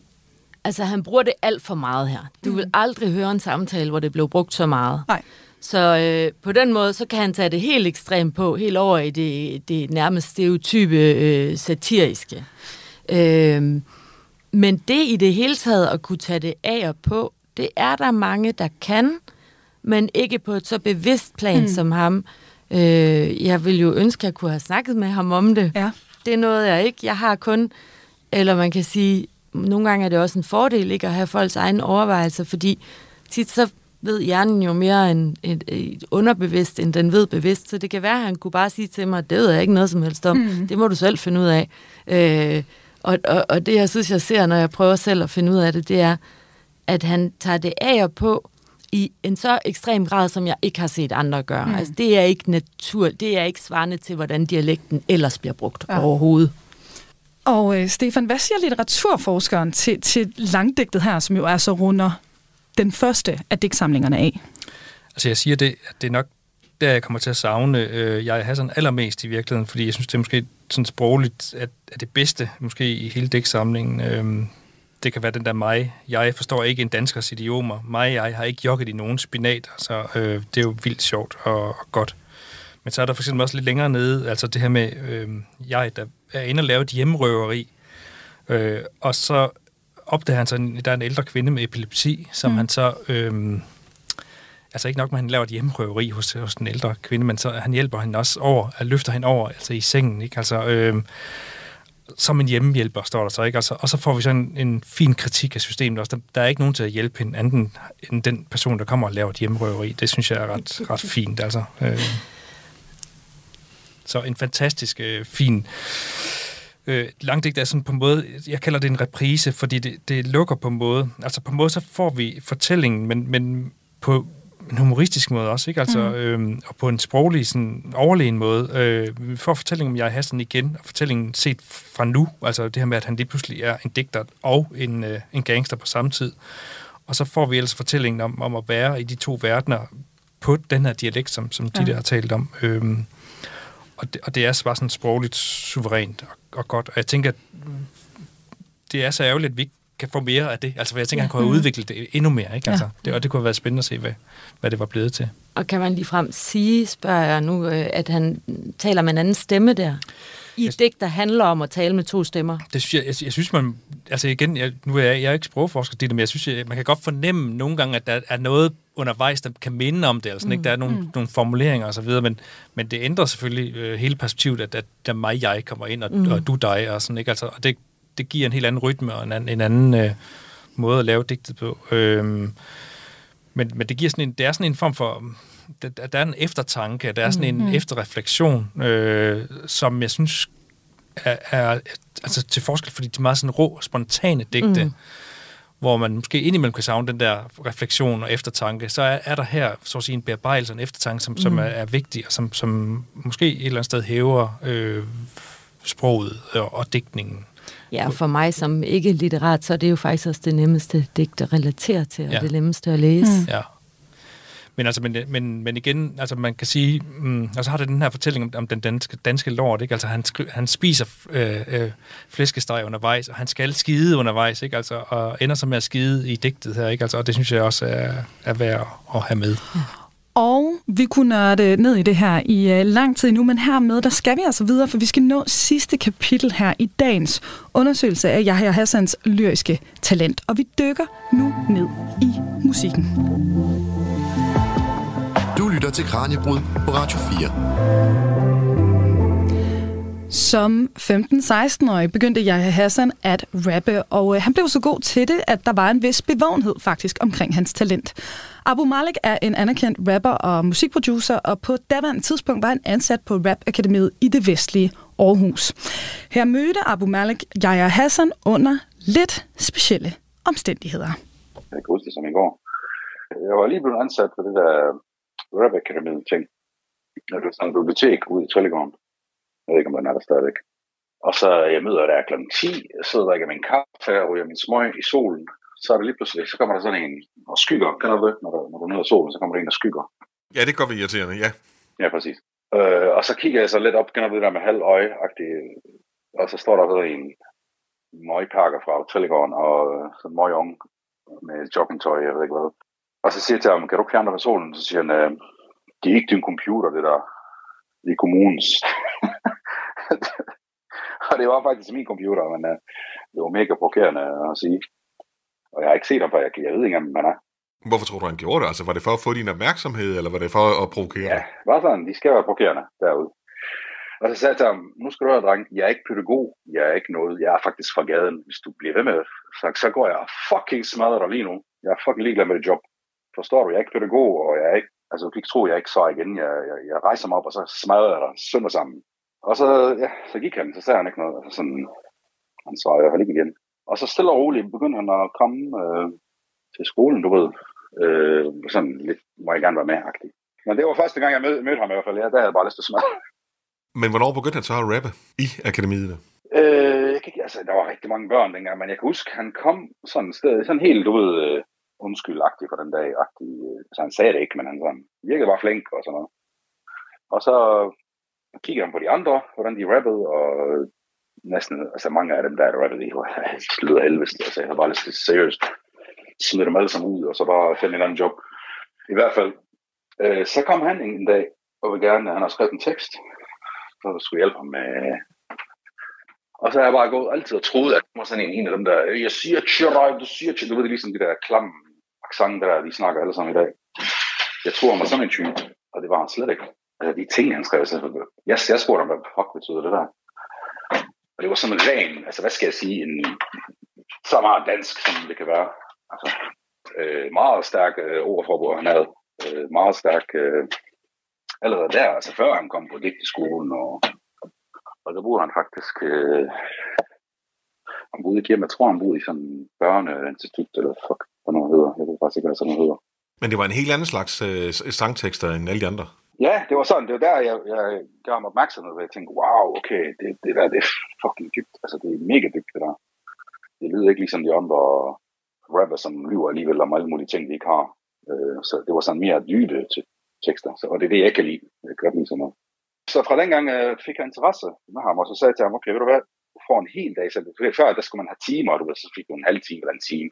Altså, han bruger det alt for meget her. Du mm. vil aldrig høre en samtale, hvor det blev brugt så meget. Nej. Så øh, på den måde, så kan han tage det helt ekstremt på, helt over i det, det nærmest stereotype øh, satiriske. Øh, men det i det hele taget at kunne tage det af og på, det er der mange, der kan, men ikke på et så bevidst plan mm. som ham. Øh, jeg vil jo ønske, at jeg kunne have snakket med ham om det. Ja. Det er noget, jeg ikke. Jeg har kun, eller man kan sige, nogle gange er det også en fordel ikke at have folks egne overvejelser, fordi tit så ved hjernen jo mere end et, et underbevidst, end den ved bevidst. Så det kan være, at han kunne bare sige til mig, det ved jeg ikke noget som helst om. Mm. Det må du selv finde ud af. Øh, og, og, og det, jeg synes, jeg ser, når jeg prøver selv at finde ud af det, det er, at han tager det af og på i en så ekstrem grad, som jeg ikke har set andre gøre. Mm. Altså, det er ikke natur, det er ikke svarende til, hvordan dialekten ellers bliver brugt ja. overhovedet. Og øh, Stefan, hvad siger litteraturforskeren til, til langdigtet her, som jo er så runder den første af digtsamlingerne af? Altså jeg siger det, at det er nok der, jeg kommer til at savne øh, jeg Hassan allermest i virkeligheden, fordi jeg synes, det er måske sådan sprogligt at, at det bedste, måske i hele digtsamlingen. Øh, det kan være den der mig. Jeg forstår ikke en danskers idiomer. Mig, jeg har ikke jogget i nogen spinat. Altså, øh, det er jo vildt sjovt og, og godt. Men så er der for eksempel også lidt længere nede, altså det her med øh, jeg, der er inde og lave et hjemmerøveri, øh, og så opdager han så, der er en ældre kvinde med epilepsi, som mm. han så... Øh, altså ikke nok med, at han laver et hjemmerøveri hos, hos den ældre kvinde, men så han hjælper hende også over, at løfter hende over, altså i sengen, ikke? Altså, øh, som en hjemmehjælper, står der så, ikke? Altså, og så får vi så en, en fin kritik af systemet også. Der, der er ikke nogen til at hjælpe hende, anden end den person, der kommer og laver et hjemmerøveri. Det synes jeg er ret, ret fint, altså. Øh. Så en fantastisk øh, fin øh, langdigt er sådan på en måde, jeg kalder det en reprise, fordi det, det lukker på en måde. Altså på en måde, så får vi fortællingen, men, men på en humoristisk måde også, ikke? Altså, mm. øhm, og på en sproglig, sådan overlegen måde. Øh, vi får fortællingen om jeg Hassan igen, og fortællingen set fra nu, altså det her med, at han lige pludselig er en digter og en, øh, en gangster på samme tid. Og så får vi ellers fortællingen om, om at være i de to verdener på den her dialekt, som, som de ja. der har talt om. Øhm, og, det, og det er bare sådan sprogligt suverænt og, og godt. Og jeg tænker, at det er så ærgerligt, at vi ikke kan få mere af det. Altså, for jeg tænker, ja. han kunne have udviklet det endnu mere, ikke? Altså, det, og det kunne have været spændende at se, hvad, hvad det var blevet til. Og kan man ligefrem sige, spørger jeg nu, øh, at han taler med en anden stemme der? I et digt, der handler om at tale med to stemmer? Det synes jeg, jeg, jeg synes man, altså igen, jeg, nu er jeg, jeg er ikke sprogforsker, det, men jeg synes, jeg, man kan godt fornemme nogle gange, at der er noget undervejs, der kan minde om det, altså, mm. ikke? der er nogle, mm. nogle formuleringer og så videre, men, men det ændrer selvfølgelig øh, hele perspektivet, at, at der mig, jeg kommer ind, og, mm. og du dig, og sådan, ikke? Altså, og det, det giver en helt anden rytme og en anden, en anden øh, måde at lave digtet på. Øhm, men, men det giver sådan en, det er sådan en form for, der, der er en eftertanke, der er sådan en mm-hmm. efterreflektion, øh, som jeg synes er, er altså til forskel, fordi de er meget sådan rå, spontane digte, mm. hvor man måske indimellem kan savne den der refleksion og eftertanke, så er, er der her, så at sige, en bearbejdelse en eftertanke, som, mm. som er, er vigtig, og som, som måske et eller andet sted hæver øh, sproget og, og digtningen. Ja, for mig som ikke litterat, så er det jo faktisk også det nemmeste digt at relatere til, og ja. det nemmeste at læse. Mm. Ja. Men, altså, men, men, men igen, altså man kan sige, mm, og så har det den her fortælling om, om den danske, danske lort, ikke? Altså han, han spiser øh, øh, flæskesteg undervejs, og han skal skide undervejs, ikke? Altså, og ender så med at skide i digtet her, ikke? Altså, og det synes jeg også er, er værd at have med. Ja. Og vi kunne nørde ned i det her i uh, lang tid nu, men hermed, der skal vi altså videre, for vi skal nå sidste kapitel her i dagens undersøgelse af Yahya Hassans lyriske talent. Og vi dykker nu ned i musikken. Du lytter til Kranjebrud på Radio 4. Som 15-16-årig begyndte Yahya Hassan at rappe, og uh, han blev så god til det, at der var en vis bevågenhed faktisk omkring hans talent. Abu Malik er en anerkendt rapper og musikproducer, og på daværende tidspunkt var han ansat på Rap Akademiet i det vestlige Aarhus. Her mødte Abu Malik Jaya Hassan under lidt specielle omstændigheder. Jeg kan huske det som i går. Jeg var lige blevet ansat på det der Rap Akademiet ting. Det er sådan en bibliotek ude i Trellegården. Jeg ved ikke, om den er der stadigvæk. Og så jeg møder der kl. 10, jeg sidder der ikke min kaffe og ryger min smøg i solen så er det lige pludselig, så kommer der sådan en og skygger, kan du det, når du, når du er nede af solen, så kommer der en, der skygger. Ja, det går vi irriterende, ja. Ja, præcis. Øh, og så kigger jeg så lidt op, kan du det der med halv øje og så står der så en møgpakker fra Telegården, og så en ung med joggingtøj, jeg ved ikke hvad. Og så siger jeg til ham, kan du fjerne dig fra solen? Så siger han, øh, det er ikke din computer, det der. Det er kommunens. og det var faktisk min computer, men uh, det var mega provokerende at sige. Og jeg har ikke set ham, for jeg, jeg ved ikke, om han er. Hvorfor tror du, han gjorde det? Altså, var det for at få din opmærksomhed, eller var det for at provokere Ja, bare sådan. De skal være provokerende derude. Og så sagde jeg til ham, nu skal du høre, dreng, jeg er ikke pædagog, jeg er ikke noget, jeg er faktisk fra gaden. Hvis du bliver ved med så, så går jeg fucking smadret dig lige nu. Jeg er fucking ligeglad med det job. Forstår du, jeg er ikke pædagog, og jeg er ikke, altså du kan ikke tro, jeg ikke så igen. Jeg, jeg, jeg rejser mig op, og så smadrer jeg dig sønder sammen. Og så, ja, så gik han, så sagde han ikke noget. Altså sådan, han svarede i hvert fald ikke igen. Og så stille og roligt begyndte han at komme øh, til skolen, du ved. Øh, sådan lidt, må jeg gerne være med -agtig. Men det var første gang, jeg mød, mødte ham i hvert fald. Ja, der havde jeg bare lyst til at smadre. Men hvornår begyndte han så at rappe i akademiet? Øh, jeg kan, altså, der var rigtig mange børn dengang, men jeg kan huske, han kom sådan et sted, sådan helt, du ved, uh, undskyldagtig for den dag. -agtig. Så han sagde det ikke, men han sådan, virkede bare flink og sådan noget. Og så kiggede han på de andre, hvordan de rappede, og næsten, altså mange af dem, der er der rapper, de lyder helvedes, altså jeg har bare lyst til seriøst smide dem alle sammen ud, og så bare finde en eller anden job. I hvert fald, øh, så kom han en dag, og vil gerne, han har skrevet en tekst, så skulle hjælpe ham med, og så har jeg bare gået altid og troet, at det var sådan en, en af dem der, jeg siger tjera, du siger tjera, du ved det ligesom de der klam accent der, de snakker alle sammen i dag. Jeg tror, han var sådan en type, og det var han slet ikke. Altså de ting, han skrev, så jeg, jeg spurgte ham, hvad fuck betyder det der? Og det var sådan en ren, altså hvad skal jeg sige, en, så meget dansk, som det kan være. Altså, øh, meget stærk øh, ordforbrug, han havde. Øh, meget stærk, øh, allerede der, altså før han kom på digteskolen, og, og der boede han faktisk, øh, han boede ikke hjemme, jeg tror han boede i sådan en børneinstitut, eller fuck, hvad noget hedder, jeg ved faktisk ikke, hvad sådan noget hedder. Men det var en helt anden slags øh, sangtekster end alle de andre. Ja, det var sådan, det var der, jeg, jeg gav mig opmærksomhed, og jeg tænkte, wow, okay, det, det der, det er fucking dybt, altså det er mega dybt, det der. Det lyder ikke ligesom de andre rapper, som lyver alligevel om alle mulige ting, de ikke har. Øh, så det var sådan mere dybe til tekster, så, og det er det, jeg kan lide. Jeg kan godt lide sådan noget. Så fra den gang øh, fik jeg interesse med ham, og så sagde jeg til ham, okay, ved du hvad, du får en hel dag. Så før, der skulle man have timer, du ved, så fik du en halv time eller en time.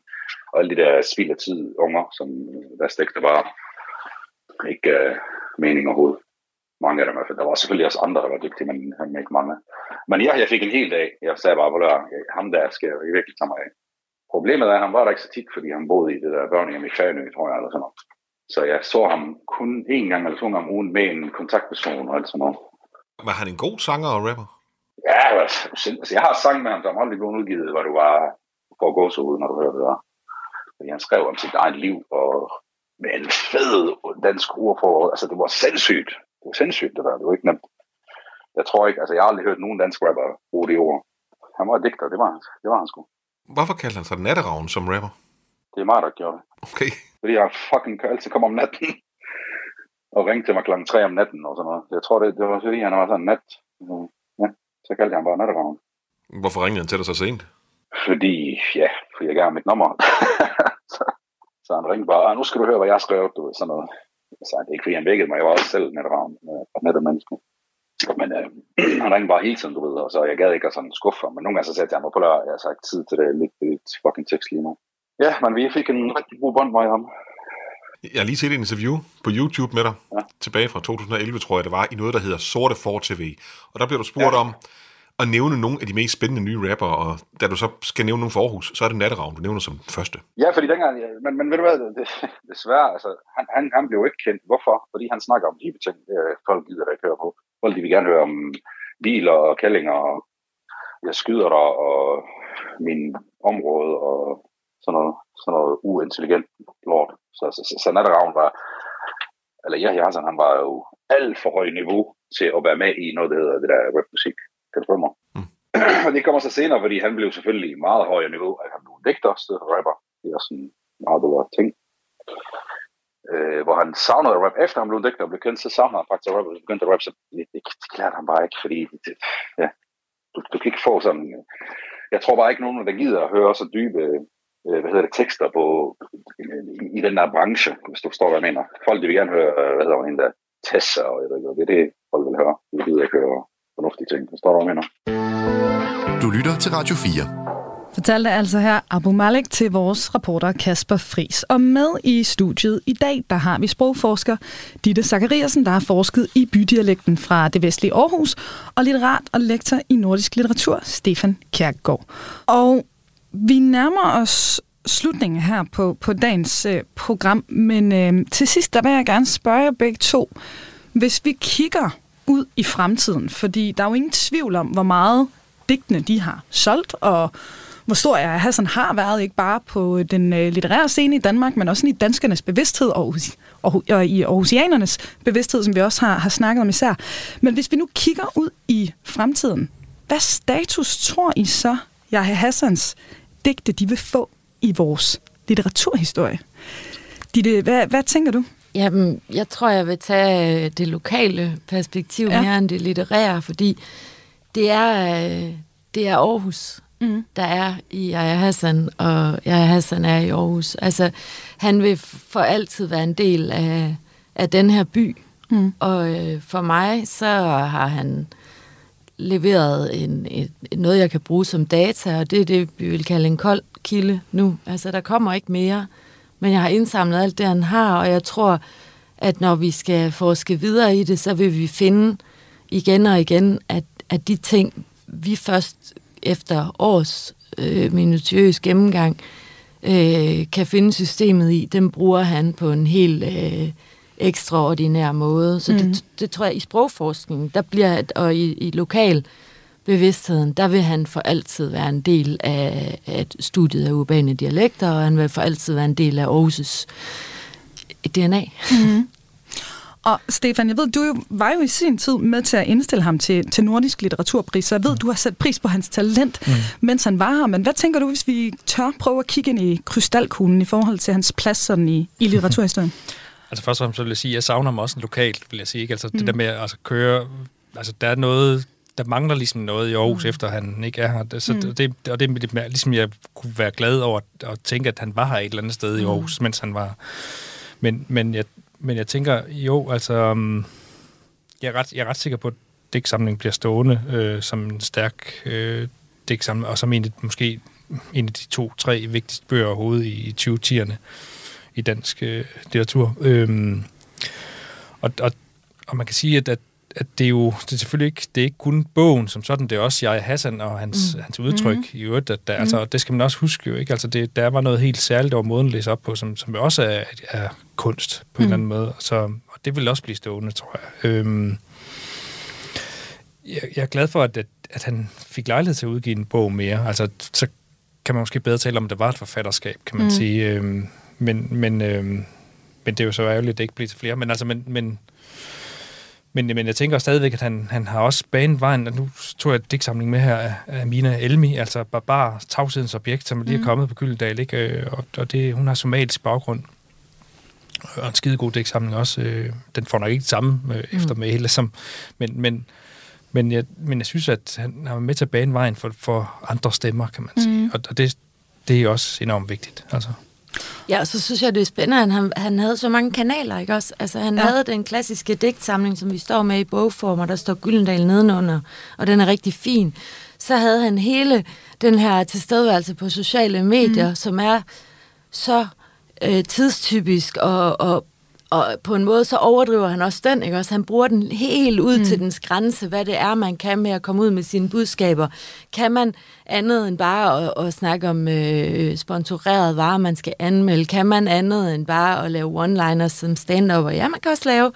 Og alle de der spild af tid unger, som øh, der stegte bare ikke øh, mening overhovedet. Mange af dem i hvert fald. Der var selvfølgelig også andre, der var dygtige, men han ikke mange. Men ja, jeg fik en hel dag. Jeg sagde bare, hvor ham der skal jeg virkelig tage mig af. Problemet er, at han var der ikke så tit, fordi han boede i det der børnehjem i Fanø, tror jeg, eller sådan noget. Så jeg så ham kun en gang eller to gange om ugen med en kontaktperson og alt sådan noget. Var han en god sanger og rapper? Ja, altså, jeg har sang med ham, der aldrig blevet udgivet, hvor du var for at gå så ud, når du hørte det der. Fordi han skrev om sit eget liv, og med en fed dansk ord for, altså det var sindssygt. Det var sindssygt, det der. Det var ikke nemt. Jeg tror ikke, altså jeg har aldrig hørt nogen dansk rapper bruge det ord. Han var digter, det var han, det var han sgu. Hvorfor kaldte han sig Natteravn som rapper? Det er mig, der gjorde det. Okay. Fordi jeg fucking kan altid komme om natten og ringe til mig klokken 3 om natten og sådan noget. Jeg tror, det, det var fordi, han var sådan nat. Ja, så kaldte jeg ham bare Natteravn. Hvorfor ringede han til dig så sent? Fordi, ja, fordi jeg gav ham mit nummer. så, så han ringede bare, nu skal du høre, hvad jeg skrev, du ved, sådan noget. Så det er ikke, fordi han vækkede mig, jeg var også selv Natteravn, og nettet menneske. Men øh, han ringede bare hele tiden, du ved, og så jeg gad ikke at sådan skuffe ham. Men nogle gange så sagde jeg til ham, på jeg har sagt tid til det, lidt, lidt fucking tekst lige nu. Ja, men vi fik en rigtig god bånd med ham. Jeg har lige set et interview på YouTube med dig, ja. tilbage fra 2011, tror jeg det var, i noget, der hedder Sorte for TV. Og der bliver du spurgt ja. om at nævne nogle af de mest spændende nye rapper, og da du så skal nævne nogle for Aarhus, så er det Natteravn, du nævner som første. Ja, fordi dengang, ja, men, men ved du hvad, det, desværre, altså, han, han, han blev ikke kendt. Hvorfor? Fordi han snakker om de ting, øh, folk gider der ikke høre på. Folk de vil gerne høre om biler og kællinger, og jeg skyder dig, og min område, og sådan noget, sådan noget uintelligent lort. Så, så, så, så Natteravn var, eller ja, Hassan, altså, han var jo alt for høj niveau til at være med i noget, der hedder det der rapmusik. Du mig? Mm. Og det kommer så senere, fordi han blev selvfølgelig meget højere niveau, at han blev digter, stedet for rapper. Det er sådan en meget bedre ting. Øh, hvor han savnede rap, efter han blev digter og blev kendt, så savnede han faktisk rap, og begyndte at rap, så det, det, det han bare ikke, fordi det, ja, du, du kan ikke få sådan, jeg tror bare ikke nogen, der gider at høre så dybe øh, hvad hedder det, tekster på, i, i den der branche, hvis du forstår, hvad jeg mener. Folk de vil gerne høre, hvad hedder hende der, Tessa, og jeg ved ikke, det er det, folk vil høre. De gider ikke høre fornuftige ting. Du, hvad jeg mener? Du lytter til Radio 4 fortalte altså her Abu Malik til vores reporter Kasper Fris. Og med i studiet i dag, der har vi sprogforsker Ditte Zachariasen, der har forsket i bydialekten fra det vestlige Aarhus, og litterat og lektor i nordisk litteratur, Stefan Kjærgaard. Og vi nærmer os slutningen her på, på dagens øh, program, men øh, til sidst, der vil jeg gerne spørge jer begge to. Hvis vi kigger ud i fremtiden, fordi der er jo ingen tvivl om, hvor meget digtene de har solgt, og hvor stor er Hassan har været, ikke bare på den øh, litterære scene i Danmark, men også i danskernes bevidsthed og, og, og i aarhusianernes bevidsthed, som vi også har, har snakket om især. Men hvis vi nu kigger ud i fremtiden, hvad status tror I så, jeg Hassans digte, de vil få i vores litteraturhistorie? Ditte, hvad, hvad tænker du? Jamen, jeg tror, jeg vil tage øh, det lokale perspektiv ja. mere end det litterære, fordi det er, øh, det er Aarhus, mm. der er i Jaja Hassan, og Jaja Hassan er i Aarhus. Altså, han vil for altid være en del af, af den her by. Mm. Og øh, for mig, så har han leveret en, et, noget, jeg kan bruge som data, og det er det, vi vil kalde en kold kilde nu. Altså, der kommer ikke mere, men jeg har indsamlet alt det, han har, og jeg tror, at når vi skal forske videre i det, så vil vi finde igen og igen, at, at de ting, vi først efter års øh, minutiøs gennemgang øh, kan finde systemet i, dem bruger han på en helt øh, ekstraordinær måde. Så mm. det, det tror jeg, i sprogforskningen, der bliver, og i, i lokal bevidstheden, der vil han for altid være en del af, af studiet af urbane dialekter, og han vil for altid være en del af Aarhus' DNA. Mm. Og Stefan, jeg ved, du var jo i sin tid med til at indstille ham til, til Nordisk Litteraturpris, så jeg ved, mm. du har sat pris på hans talent, mm. mens han var her. Men hvad tænker du, hvis vi tør prøve at kigge ind i krystalkuglen i forhold til hans plads sådan i, i litteraturhistorien? altså først og fremmest vil jeg sige, at jeg savner ham også lokalt, vil jeg sige. Ikke? Altså mm. det der med at altså, køre, altså der er noget, der mangler ligesom noget i Aarhus, mm. efter han ikke er her. Så mm. det, og det er ligesom jeg kunne være glad over at, at tænke, at han var her et eller andet sted i mm. Aarhus, mm. mens han var. Men, men jeg men jeg tænker, jo, altså, um, jeg, er ret, jeg er ret sikker på, at digtsamlingen bliver stående øh, som en stærk øh, digtsamling, og som en, måske en af de to-tre vigtigste bøger overhovedet i, i 2010'erne i dansk øh, litteratur. Øhm, og, og, og man kan sige, at, at, at det er jo det er selvfølgelig ikke, det er ikke kun bogen som sådan, det er også jeg Hassan og hans, mm. hans udtryk mm. i øvrigt. At der, mm. altså, det skal man også huske jo, ikke? Altså, det, der var noget helt særligt over måden at læse op på, som, som også er, er kunst på mm. en eller anden måde. Så, og det vil også blive stående, tror jeg. Øhm, jeg, jeg er glad for, at, at, at han fik lejlighed til at udgive en bog mere. Altså, så kan man måske bedre tale om, at det var et forfatterskab, kan man mm. sige. Øhm, men, men, øhm, men det er jo så ærgerligt, at det ikke bliver til flere. Men, altså, men, men, men, men jeg tænker stadigvæk, at han, han har også banet vejen, nu tog jeg digtsamling med her af, af Mina Elmi, altså Barbar, tavshedens objekt, som lige er mm. kommet på Gyldendal, ikke? Og, og det, hun har somalisk baggrund og en skide god dæksamling også. Øh, den får nok ikke det samme øh, mm. efter med hele, som, men, men, men, jeg, men jeg synes, at han har med til at bane vejen for, for andre stemmer, kan man sige. Mm. Og, og det, det er også enormt vigtigt. Altså. Ja, og så synes jeg, det er spændende, at han, han havde så mange kanaler, ikke også? Altså, han ja. havde den klassiske digtsamling, som vi står med i bogform, og der står Gyldendal nedenunder, og den er rigtig fin. Så havde han hele den her tilstedeværelse på sociale medier, mm. som er så øh, tidstypisk, og, og, og på en måde så overdriver han også den, ikke også? Han bruger den helt ud mm. til dens grænse, hvad det er, man kan med at komme ud med sine budskaber. Kan man andet end bare at, at snakke om øh, sponsoreret varer, man skal anmelde? Kan man andet end bare at lave one-liners som stand-up? Ja, man kan også lave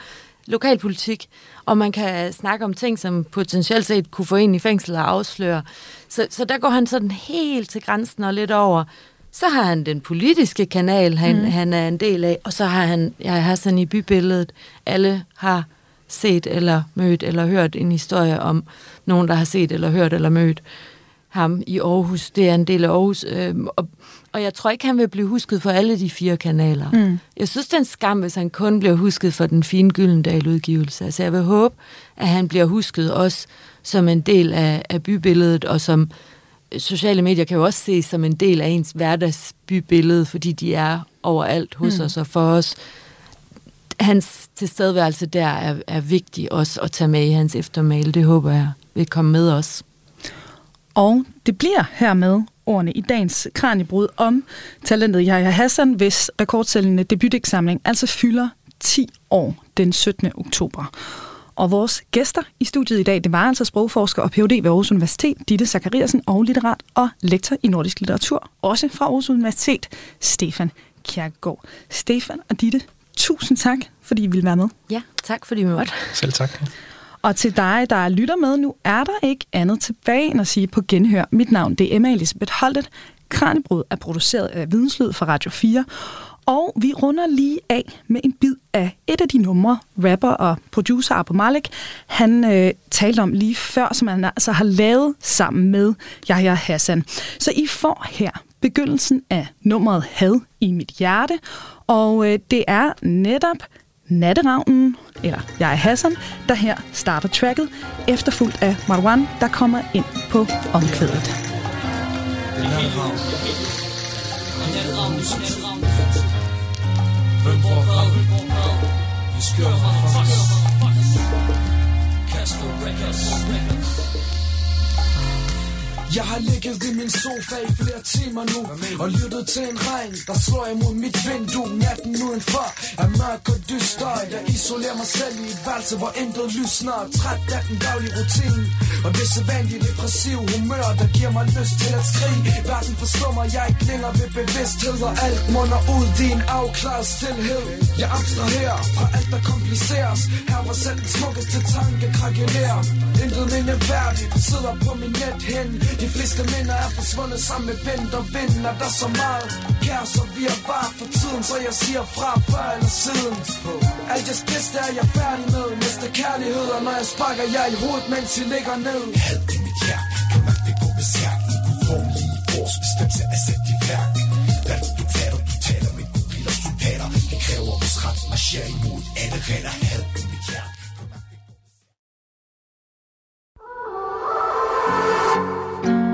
lokalpolitik, og man kan snakke om ting, som potentielt set kunne få en i fængsel og afsløre. Så, så der går han sådan helt til grænsen og lidt over, så har han den politiske kanal, han, mm. han er en del af, og så har han, jeg har sådan i bybilledet, alle har set eller mødt eller hørt en historie om nogen, der har set eller hørt eller mødt ham i Aarhus. Det er en del af Aarhus. Øh, og, og jeg tror ikke, han vil blive husket for alle de fire kanaler. Mm. Jeg synes, det er en skam, hvis han kun bliver husket for den fine Gyldendal-udgivelse. Altså, jeg vil håbe, at han bliver husket også som en del af, af bybilledet, og som sociale medier kan jo også ses som en del af ens hverdagsbybillede, fordi de er overalt hos mm. os og for os. Hans tilstedeværelse der er, er vigtig også at tage med i hans eftermæle. Det håber jeg vil komme med os. Og det bliver hermed ordene i dagens kranibrud om talentet Yahya Hassan, hvis rekordsættende debuteksamling altså fylder 10 år den 17. oktober. Og vores gæster i studiet i dag, det var altså sprogforsker og Ph.D. ved Aarhus Universitet, Ditte Zachariasen og litterat og lektor i nordisk litteratur, også fra Aarhus Universitet, Stefan Kjærgaard. Stefan og Ditte, tusind tak, fordi I ville være med. Ja, tak fordi vi måtte. Selv tak. Og til dig, der lytter med nu, er der ikke andet tilbage end at sige på genhør. Mit navn det er Emma Elisabeth Holtet. Kranjebrud er produceret af Videnslyd for Radio 4, og vi runder lige af med en bid af et af de numre, rapper og producer Abu Malik, han øh, talte om lige før, som han altså har lavet sammen med Yahya Hassan. Så I får her begyndelsen af nummeret Had i mit hjerte, og øh, det er netop Natteravnen, eller jeg er Hassan, der her starter tracket, efterfulgt af Marwan, der kommer ind på omkvædet. Natteravnen. Hvem får fred? Vi skører fra fast jeg har ligget i min sofa i flere timer nu Og lyttet til en regn, der slår imod mit vindue. Natten udenfor er mørk og dyster. Jeg isolerer mig selv i et værelse, hvor intet lysner. Træt af den daglige rutine Og det sædvanlige depressiv humør, der giver mig lyst til at skrige. Verden forstår mig, jeg ikke længere ved bevidsthed Og alt munder ud i en afklaret stillhed. Jeg abstraherer fra alt, der kompliceres. Her var selv den smukkeste tanke krakelerer Intet mindeværdigt sidder på min net hen. De fleste minder er forsvundet sammen med vind og vind. Er der så meget kaos og vi er bare for tiden? Så jeg siger fra før eller siden. Alt jeg spidste er jeg færdig med. Næste kærlighed Og når jeg sparker jer i hovedet, mens I ligger ned. Had i mit hjerte, kan man det gå besærk I gudrumlige vores bestemmelse er sat i værk. Hvad du fatter, du taler med gorillas, du Det kræver vores ret, marcher imod alle regler. Had